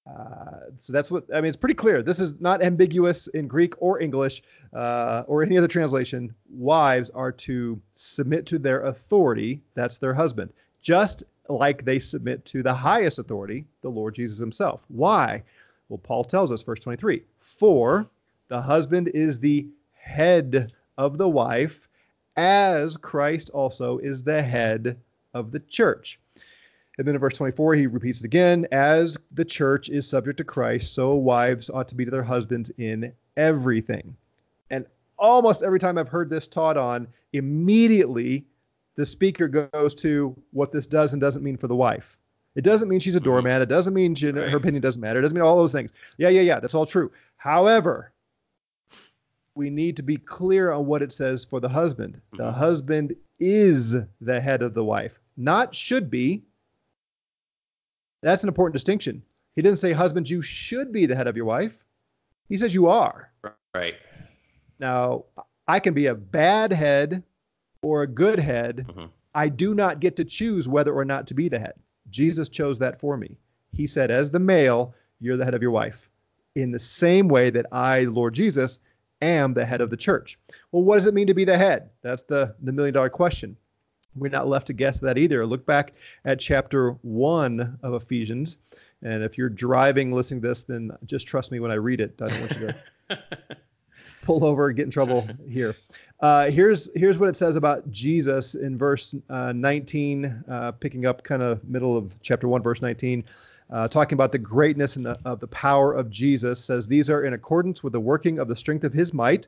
Uh, so that's what I mean. It's pretty clear. This is not ambiguous in Greek or English uh, or any other translation. Wives are to submit to their authority, that's their husband, just like they submit to the highest authority, the Lord Jesus himself. Why? Well, Paul tells us, verse 23 For the husband is the head of the wife, as Christ also is the head of the church. And then in verse 24, he repeats it again as the church is subject to Christ, so wives ought to be to their husbands in everything. And almost every time I've heard this taught on, immediately the speaker goes to what this does and doesn't mean for the wife. It doesn't mean she's a mm-hmm. doormat. It doesn't mean she, right. her opinion doesn't matter. It doesn't mean all those things. Yeah, yeah, yeah. That's all true. However, we need to be clear on what it says for the husband. The mm-hmm. husband is the head of the wife, not should be, that's an important distinction. He didn't say, husbands, you should be the head of your wife. He says you are. Right. Now, I can be a bad head or a good head, Mhm. I do not get to choose whether or not to be the head. Jesus chose that for me. He said, as the male, you're the head of your wife. In the same way that I, Lord Jesus, am the head of the church. Well, what does it mean to be the head? That's the, the million dollar question. We're not left to guess that either. Look back at chapter one of Ephesians. And if you're driving listening to this, then just trust me when I read it. I don't want you to pull over and get in trouble here. Uh, here's here's what it says about Jesus in verse uh, 19, uh, picking up kind of middle of chapter one, verse 19. Uh, talking about the greatness and the, of the power of Jesus, says these are in accordance with the working of the strength of His might,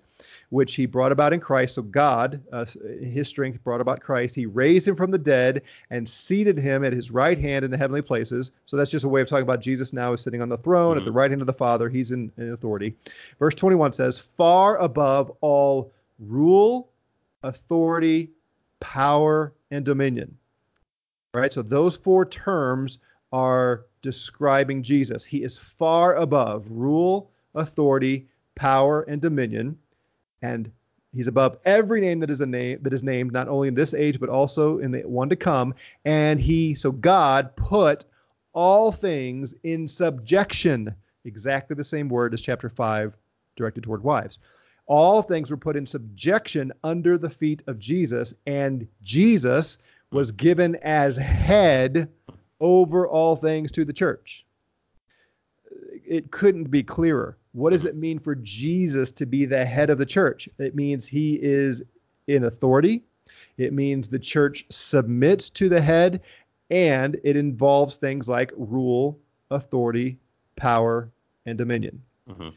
which He brought about in Christ. So God, uh, His strength brought about Christ. He raised Him from the dead and seated Him at His right hand in the heavenly places. So that's just a way of talking about Jesus now is sitting on the throne at the right hand of the Father. He's in, in authority. Verse 21 says, "Far above all rule, authority, power, and dominion." All right. So those four terms are describing Jesus. He is far above rule, authority, power, and dominion, and he's above every name that is a name that is named not only in this age but also in the one to come. And he, so God put all things in subjection. Exactly the same word as chapter five, directed toward wives. All things were put in subjection under the feet of Jesus, and Jesus was given as head over all things to the church. It couldn't be clearer. What does it mean for Jesus to be the head of the church? It means he is in authority. It means the church submits to the head, and it involves things like rule, authority, power, and dominion. Mhm.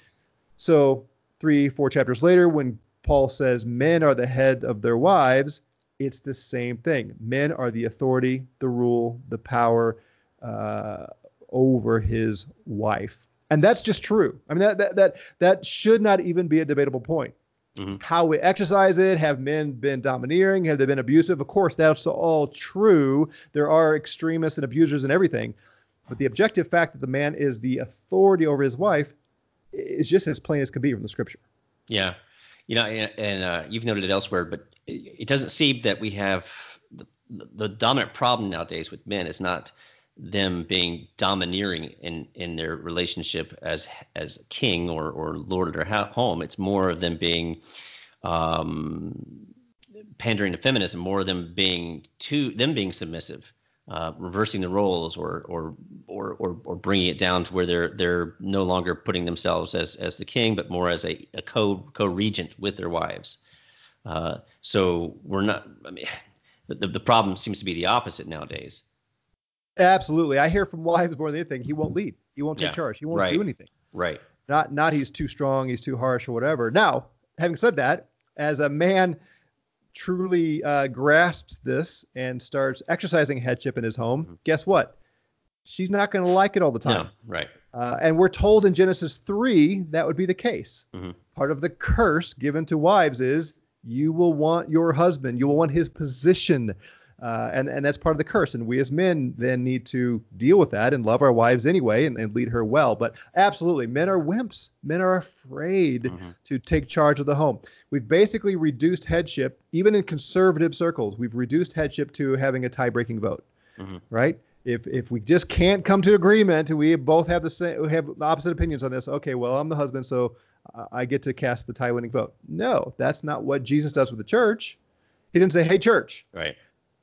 So, three, four chapters later, when Paul says men are the head of their wives, it's the same thing. Men are the authority, the rule, the power uh, over his wife, and that's just true. I mean, that that that that should not even be a debatable point. Mhm. How we exercise it, have men been domineering? Have they been abusive? Of course, that's all true. There are extremists and abusers and everything, but the objective fact that the man is the authority over his wife is just as plain as can be from the scripture. Yeah, you know, and, and uh, you've noted it elsewhere, but it, it doesn't seem that we have the, the dominant problem nowadays with men is not them being domineering in in their relationship as as king or or lord of their ha- home. It's more of them being um, pandering to feminism, more of them being to them being submissive. Uh, reversing the roles or, or or or or bringing it down to where they're they're no longer putting themselves as as the king, but more as a, a co co-regent with their wives. Uh, so we're not. I mean, the the problem seems to be the opposite nowadays. Absolutely, I hear from wives more than anything. He won't lead. He won't take Yeah, charge. He won't right. do anything. Right. Not not he's too strong. He's too harsh or whatever. Now, having said that, as a man truly uh, grasps this and starts exercising headship in his home, Mhm. guess what? She's not going to like it all the time. No. Right. Uh, and we're told in Genesis 3 that would be the case. Mhm. Part of the curse given to wives is you will want your husband, you will want his position. Uh, and, and that's part of the curse. And we as men then need to deal with that and love our wives anyway and, and lead her well. But absolutely, men are wimps. Men are afraid Mhm. to take charge of the home. We've basically reduced headship, even in conservative circles, we've reduced headship to having a tie breaking vote, Mhm. right? If, if we just can't come to agreement and we both have the same we have opposite opinions on this, okay, well I'm the husband, so I- I get to cast the tie winning vote. No, that's not what Jesus does with the church. He didn't say, "Hey church, Right.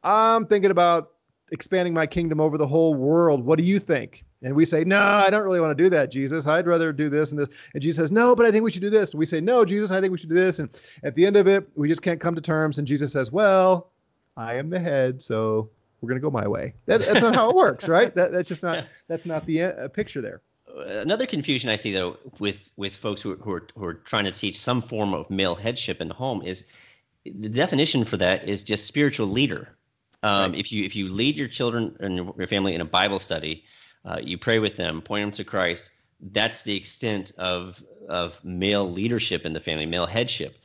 I'm thinking about expanding my kingdom over the whole world. What do you think?" And we say, "No, I don't really want to do that, Jesus. I'd rather do this and this." And Jesus says, "No, but I think we should do this." And we say, "No, Jesus, I think we should do this." And at the end of it, we just can't come to terms. And Jesus says, "Well, I am the head, so we're going to go my way." That, that's not how it works, right? That, that's just not that's not the uh, picture there. Another confusion I see though with with folks who who are who are trying to teach some form of male headship in the home is the definition for that is just spiritual leader. Um, Right. If you if you lead your children and your family in a Bible study, uh, you pray with them, point them to Christ. That's the extent of of male leadership in the family, male headship.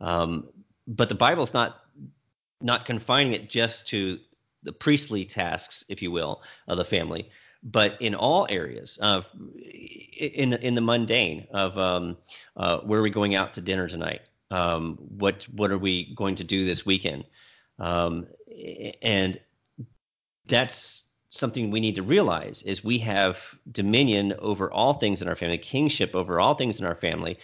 Um, but the Bible's not not confining it just to the priestly tasks, if you will, of the family, but in all areas of in the in the mundane of um, uh, where are we going out to dinner tonight? Um, what what are we going to do this weekend? Um, and that's something we need to realize is we have dominion over all things in our family, kingship over all things in our family,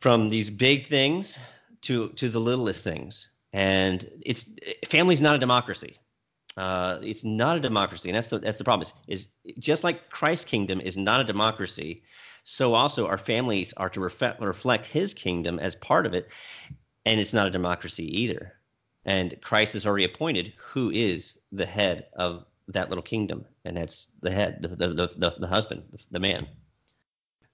from these big things to to the littlest things. And it's family's not a democracy. Uh, it's not a democracy, and that's the that's the problem. Is, is just like Christ's kingdom is not a democracy, so also our families are to reflect reflect His kingdom as part of it, and it's not a democracy either. And Christ has already appointed who is the head of that little kingdom, and that's the head, the the the, the husband, the man.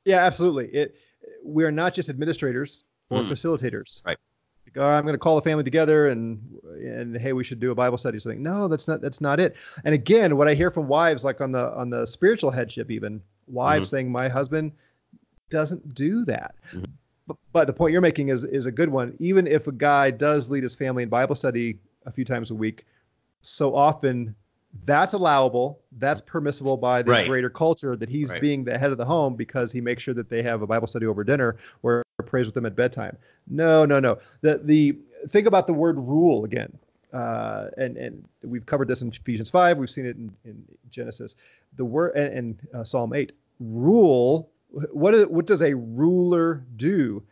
Yeah, absolutely. It we are not just administrators or mm. facilitators. Right. Like, oh, I'm going to call the family together and and hey, we should do a Bible study. Something. No, that's not that's not it. And again, what I hear from wives, like on the on the spiritual headship, even wives mm-hmm. saying, my husband doesn't do that. Mm-hmm. But, the point you're making is is a good one. Even if a guy does lead his family in Bible study a few times a week, so often that's allowable. That's permissible by the right. greater culture that he's right. being the head of the home because he makes sure that they have a Bible study over dinner or prays with them at bedtime. No, no, no. The the think about the word rule again. Uh, and and we've covered this in Ephesians five. We've seen it in, in Genesis. The word and, and uh, Psalm eight. Rule. What is, what does a ruler do?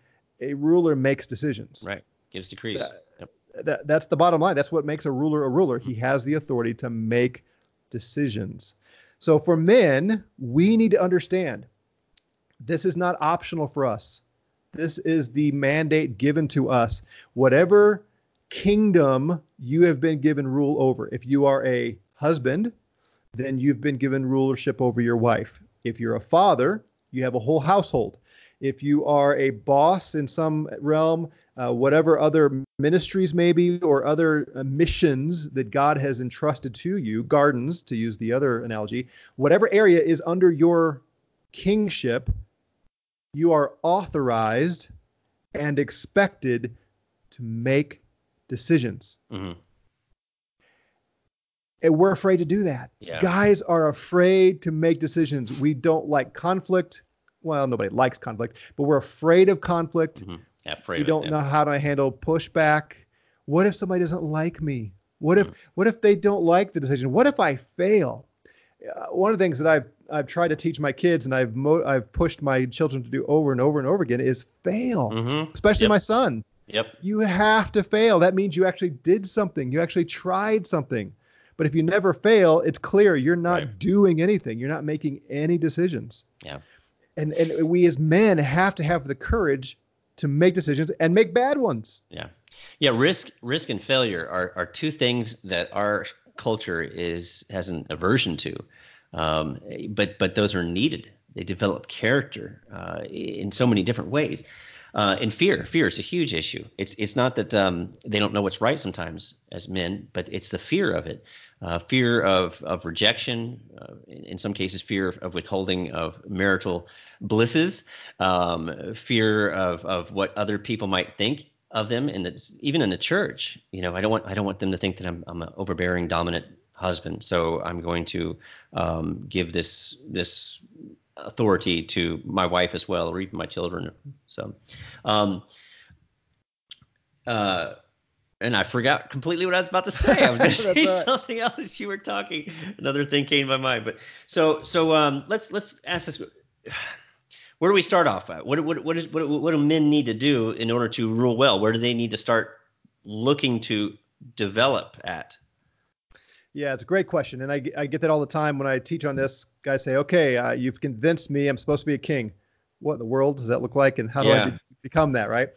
A ruler makes decisions. Right. Gives decrees. That, that, that's the bottom line. That's what makes a ruler a ruler. He has the authority to make decisions. So for men, we need to understand this is not optional for us. This is the mandate given to us. Whatever kingdom you have been given rule over, if you are a husband, then you've been given rulership over your wife. If you're a father, you have a whole household. If you are a boss in some realm, uh, whatever other ministries maybe or other uh, missions that God has entrusted to you, gardens to use the other analogy, whatever area is under your kingship, you are authorized and expected to make decisions. Mm-hmm. And we're afraid to do that. Yeah. Guys are afraid to make decisions. We don't like conflict. Well, nobody likes conflict, but we're afraid of conflict. Mm-hmm. Yeah, afraid. You don't it, know how to handle pushback. What if somebody doesn't like me? What if mm. what if they don't like the decision? What if I fail? Uh, one of the things that I've I've tried to teach my kids and I've mo- I've pushed my children to do over and over and over again is fail, mm-hmm. especially yep. my son. Yep. You have to fail. That means you actually did something. You actually tried something. But if you never fail, it's clear you're not right. doing anything. You're not making any decisions. Yeah. And and we as men have to have the courage to make decisions and make bad ones. Yeah. Yeah, risk risk and failure are are two things that our culture is has an aversion to. Um, but but those are needed. They develop character uh, in so many different ways. Uh, and fear, fear is a huge issue. It's it's not that um, they don't know what's right sometimes as men, but it's the fear of it uh, fear of, of rejection, uh, in some cases, fear of withholding of marital blisses, um, fear of, of what other people might think of them, and even in the church. You know, I don't want I don't want them to think that I'm I'm an overbearing, dominant husband. So I'm going to um, give this this authority to my wife as well, or even my children. So. Um, uh, and I forgot completely what I was about to say. I was going to say right. something else as you were talking. Another thing came to my mind. But so so um, let's let's ask this. Where do we start off at? What what what, is, what what do men need to do in order to rule well? Where do they need to start looking to develop at? Yeah, it's a great question, and I, I get that all the time when I teach on this. Guys say, "Okay, uh, you've convinced me. I'm supposed to be a king. What in the world does that look like, and how do yeah. I be- become that?" Right?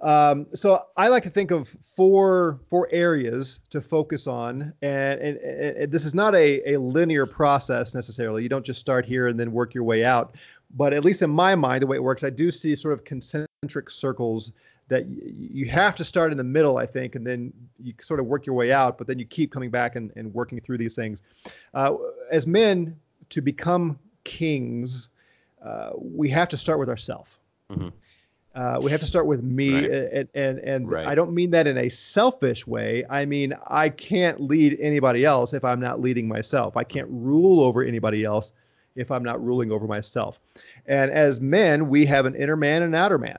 Um, so I like to think of four four areas to focus on, and, and, and, this is not a, a linear process necessarily. You don't just start here and then work your way out. But at least in my mind, the way it works, I do see sort of concentric circles that you have to start in the middle, I think, and then you sort of work your way out. But then you keep coming back and, and working through these things. Uh, as men, to become kings, uh, we have to start with ourselves. Mm-hmm. Uh, we have to start with me, right. and and, and right. I don't mean that in a selfish way. I mean I can't lead anybody else if I'm not leading myself. I can't rule over anybody else if I'm not ruling over myself. And as men, we have an inner man and an outer man,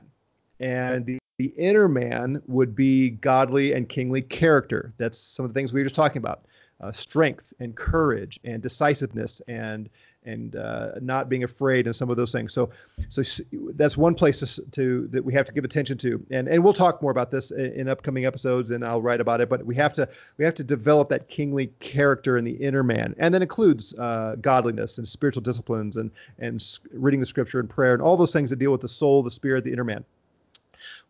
and the the inner man would be godly and kingly character. That's some of the things we were just talking about: uh, strength and courage and decisiveness and and uh, not being afraid and some of those things. So, so that's one place to, to, that we have to give attention to, and and we'll talk more about this in, in, upcoming episodes, and I'll write about it. But we have to we have to develop that kingly character in the inner man, and that includes uh, godliness and spiritual disciplines and and reading the scripture and prayer and all those things that deal with the soul, the spirit, the inner man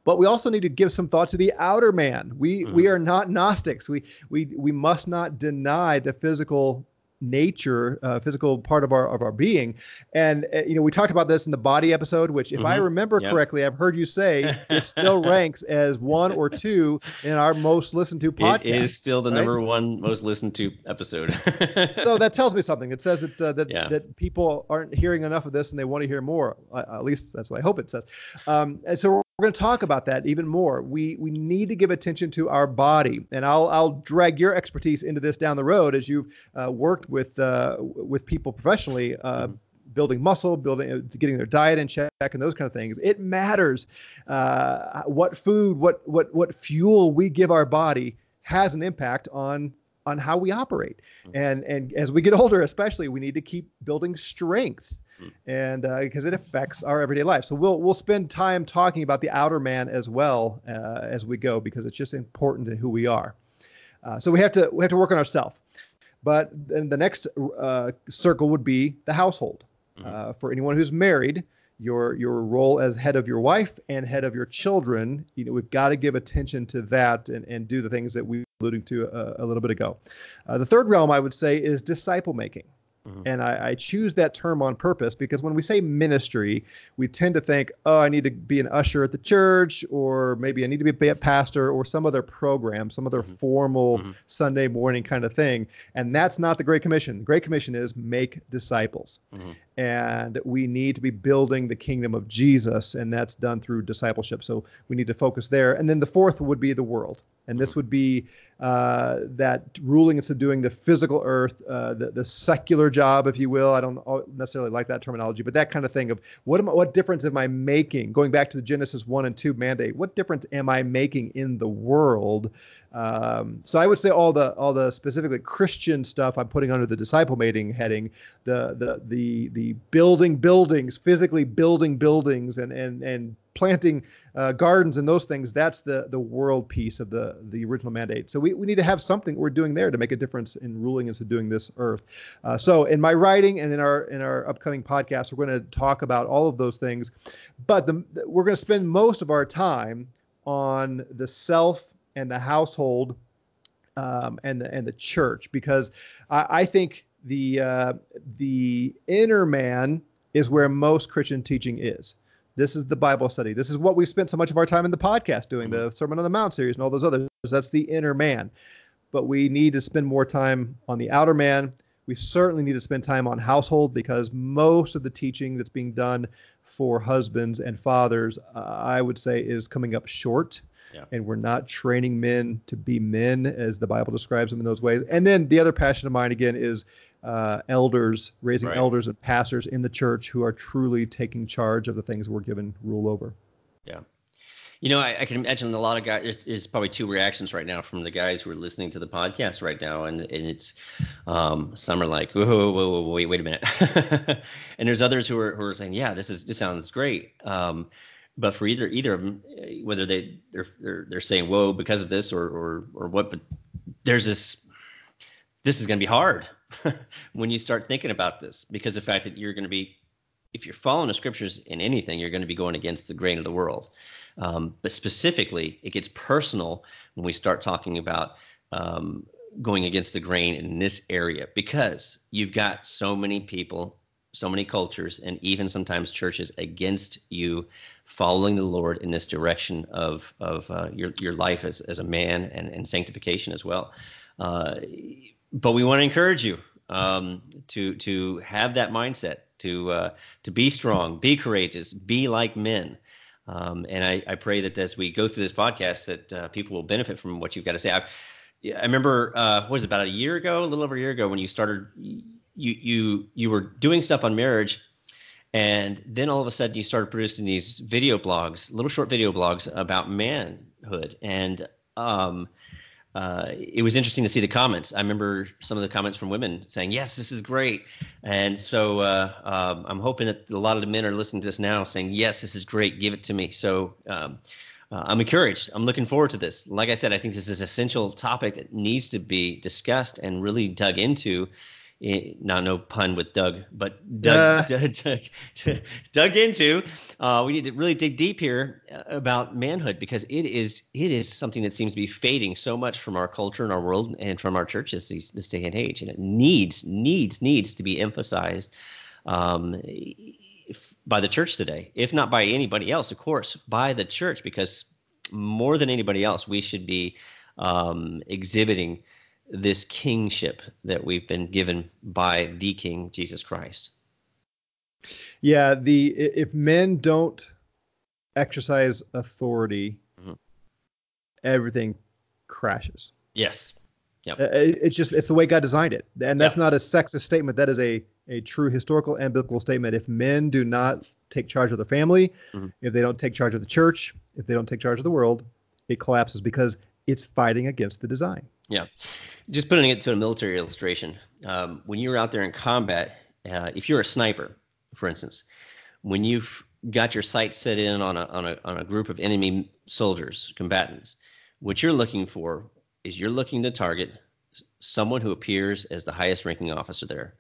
but we also need to give some thought to the outer man. We mm-hmm. we are not Gnostics. We we we must not deny the physical nature, uh, physical part of our of our being. And uh, you know, we talked about this in the body episode, which, if mm-hmm. I remember yep. correctly, I've heard you say it still ranks as one or two in our most listened to podcast. It is still the right? number one most listened to episode. so that tells me something. It says that uh, that yeah. that people aren't hearing enough of this and they want to hear more. At least that's what I hope it says. Um, and so we're going to talk about that even more. We we need to give attention to our body, and I'll I'll drag your expertise into this down the road as you've uh, worked with uh, with people professionally. Uh, mm-hmm. Building muscle, building, uh, getting their diet in check, and those kind of things. It matters uh, what food, what what what fuel we give our body has an impact on on how we operate. Mm-hmm. And and as we get older, especially, we need to keep building strength and because uh, it affects our everyday life. So we'll we'll spend time talking about the outer man as well uh, as we go because it's just important in who we are. Uh, so we have to we have to work on ourselves. But then the next uh, circle would be the household. Mm-hmm. Uh, for anyone who's married, your your role as head of your wife and head of your children, you know, we've got to give attention to that and, and do the things that we were alluding to a, a little bit ago. Uh, the third realm I would say is disciple making. Mm-hmm. And I, I, choose that term on purpose because when we say ministry, we tend to think, oh, I need to be an usher at the church, or maybe I need to be a pastor, or some other program, some other mm-hmm. formal mm-hmm. Sunday morning kind of thing. And that's not the Great Commission. The Great Commission is make disciples. And we need to be building the kingdom of Jesus, and that's done through discipleship. So we need to focus there. And then the fourth would be the world. And this would be uh, that ruling and subduing the physical earth, uh, the, the secular job, if you will. I don't necessarily like that terminology, but that kind of thing of what am, I, what difference am I making? Going back to the Genesis one and two mandate, what difference am I making in the world? Um, so I would say all the all the specifically Christian stuff I'm putting under the disciple making heading, the the the the building buildings, physically building buildings, and and and planting uh, gardens and those things that's the the world piece of the the original mandate. So we, we need to have something we're doing there to make a difference in ruling and subduing this earth. Uh, so in my writing and in our in our upcoming podcast we're going to talk about all of those things. But the, we're going to spend most of our time on the self and the household um, and the and the church because I, I think the uh, the inner man is where most Christian teaching is. This is the Bible study. This is what we've spent so much of our time in the podcast doing, the mm-hmm. Sermon on the Mount series and all those others. That's the inner man. But we need to spend more time on the outer man. We certainly need to spend time on household because most of the teaching that's being done for husbands and fathers, uh, I would say, is coming up short. Yeah. And we're not training men to be men as the Bible describes them in those ways. And then the other passion of mine, again, is uh, elders, raising right. elders and pastors in the church who are truly taking charge of the things we're given rule over. Yeah. You know, I, I can imagine a lot of guys. There's, there's, probably two reactions right now from the guys who are listening to the podcast right now, and and it's um, some are like, whoa, whoa, whoa, whoa wait, wait a minute, and there's others who are who are saying, yeah, this is this sounds great. Um, but for either either of them, whether they they're they're, they're saying whoa because of this or or or what, but there's this. This is going to be hard when you start thinking about this because the fact that you're going to be if you're following the scriptures in anything you're going to be going against the grain of the world um, but specifically it gets personal when we start talking about um, going against the grain in this area because you've got so many people so many cultures and even sometimes churches against you following the Lord in this direction of of uh, your your life as as a man and and sanctification as well. Uh, but we want to encourage you um, to to have that mindset to uh, to be strong, be courageous, be like men. Um, and I, I pray that as we go through this podcast, that uh, people will benefit from what you've got to say. I, I remember, uh, what was it, about a year ago, a little over a year ago, when you started, you you you were doing stuff on marriage, And then all of a sudden, you started producing these video blogs, little short video blogs about manhood. And um, uh, it was interesting to see the comments. I remember some of the comments from women saying, "Yes, this is great," and so uh, um, I'm hoping that a lot of the men are listening to this now, saying, "Yes, this is great. Give it to me." So um, uh, I'm encouraged. I'm looking forward to this. Like I said, I think this is an essential topic that needs to be discussed and really dug into not no pun with Doug, but dug, uh. dug, dug, dug, into. Uh, we need to really dig deep here uh, about manhood because it is it is something that seems to be fading so much from our culture and our world and from our churches these, this day and age, and it needs needs needs to be emphasized um, if, by the church today, if not by anybody else, of course, by the church, because more than anybody else, we should be um, exhibiting this kingship that we've been given by the King Jesus Christ. Yeah, the if men don't exercise authority, mm-hmm. everything crashes. Yes. Yep. Uh, it's just it's the way God designed it, and that's yep. not a sexist statement. That is a a true historical and biblical statement. If men do not take charge of their family, mm-hmm. if they don't take charge of the church, if they don't take charge of the world, it collapses because it's fighting against the design. Yeah just putting it to a military illustration, um, when you're out there in combat, uh, if you're a sniper, for instance, when you've got your sights set in on a, on a, on a group of enemy soldiers, combatants, what you're looking for is you're looking to target someone who appears as the highest ranking officer there.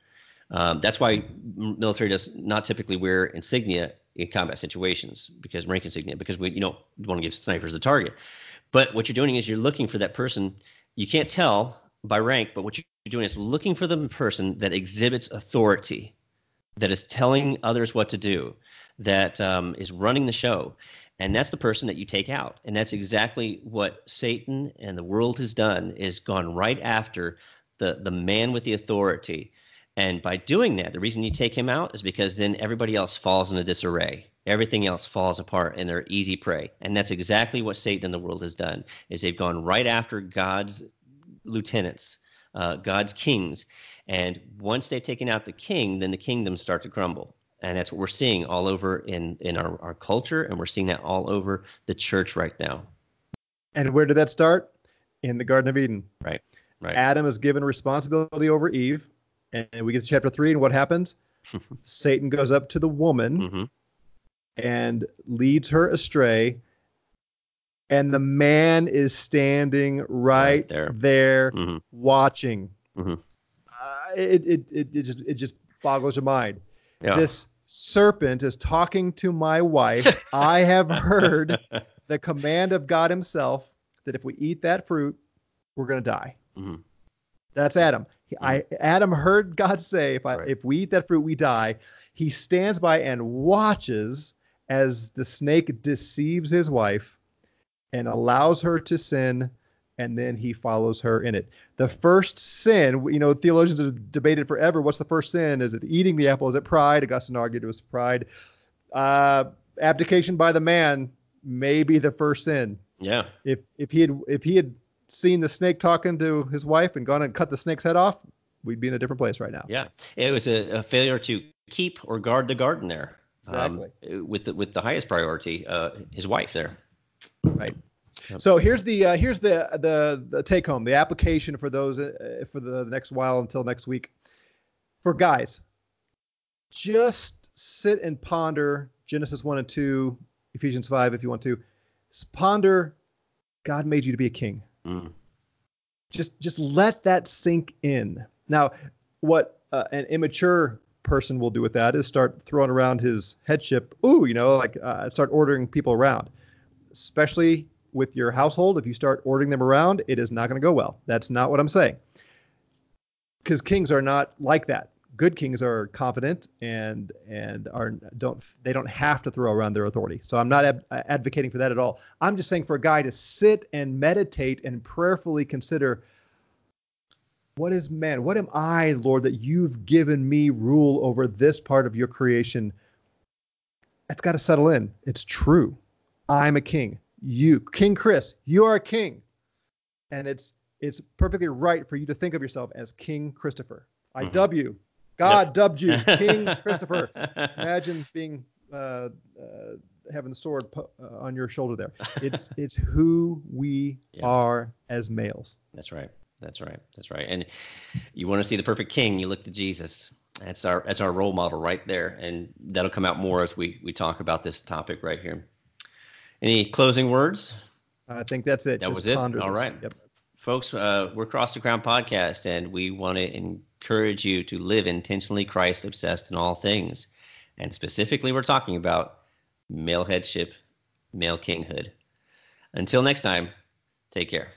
Um, that's why military does not typically wear insignia in combat situations because rank insignia because we you don't want to give snipers the target. But what you're doing is you're looking for that person. You can't tell by rank, but what you're doing is looking for the person that exhibits authority, that is telling others what to do, that um, is running the show. And that's the person that you take out. And that's exactly what Satan and the world has done is gone right after the, the man with the authority. And by doing that, the reason you take him out is because then everybody else falls into disarray. Everything else falls apart and they're easy prey. And that's exactly what Satan and the world has done is they've gone right after God's lieutenants, uh, God's kings. And once they've taken out the king, then the kingdoms start to crumble. And that's what we're seeing all over in, in our, our culture, and we're seeing that all over the church right now. And where did that start? In the Garden of Eden. Right. Right. Adam is given responsibility over Eve. And we get to chapter three, and what happens? Satan goes up to the woman mm-hmm. And leads her astray and the man is standing right, right there, there mm-hmm. watching. Mm-hmm. Uh, it, it, it, it, just it just boggles your mind. Yeah. This serpent is talking to my wife. I have heard the command of God Himself that if we eat that fruit, we're going to die. Mm-hmm. That's Adam. I mm-hmm. Adam heard God say, if I right. if we eat that fruit, we die. He stands by and watches as the snake deceives his wife and allows her to sin and then he follows her in it. The first sin, you know, theologians have debated forever. What's the first sin? Is it eating the apple? Is it pride? Augustine argued it was pride. Uh, abdication by the man may be the first sin. Yeah. If if he had if he had seen the snake talking to his wife and gone and cut the snake's head off, we'd be in a different place right now. Yeah, it was a, a failure to keep or guard the garden there. Exactly. Um, with the with the highest priority, uh, his wife there. Right. So here's the uh, here's the, the the take home, the application for those uh, for the next while until next week. For guys, just sit and ponder Genesis one and two, Ephesians five, if you want to. Ponder, God made you to be a king. Mm. Just just let that sink in. Now, what uh, an immature person will do with that is start throwing around his headship. Ooh, you know, like uh, start ordering people around, especially with your household, if you start ordering them around, it is not going to go well. That's not what I'm saying. Because kings are not like that. Good kings are confident and and are don't they don't have to throw around their authority. So I'm not ab- advocating for that at all. I'm just saying for a guy to sit and meditate and prayerfully consider what is man? What am I, Lord, that you've given me rule over this part of your creation? It's got to settle in. It's true. I'm a king you, King Chris, you are a king. And it's it's perfectly right for you to think of yourself as King Christopher. Mm-hmm. you. God yep. dubbed you King Christopher. Imagine being uh, uh, having the sword po- uh, on your shoulder there. It's it's who we yeah. are as males. That's right. That's right. That's right. And you want to see the perfect king, you look to Jesus. That's our that's our role model right there, and that'll come out more as we we talk about this topic right here. Any closing words? I think that's it. That Just was it. All right, yep. folks. Uh, we're Cross to Crown podcast, and we want to encourage you to live intentionally Christ obsessed in all things, and specifically, we're talking about male headship, male kinghood. Until next time, take care.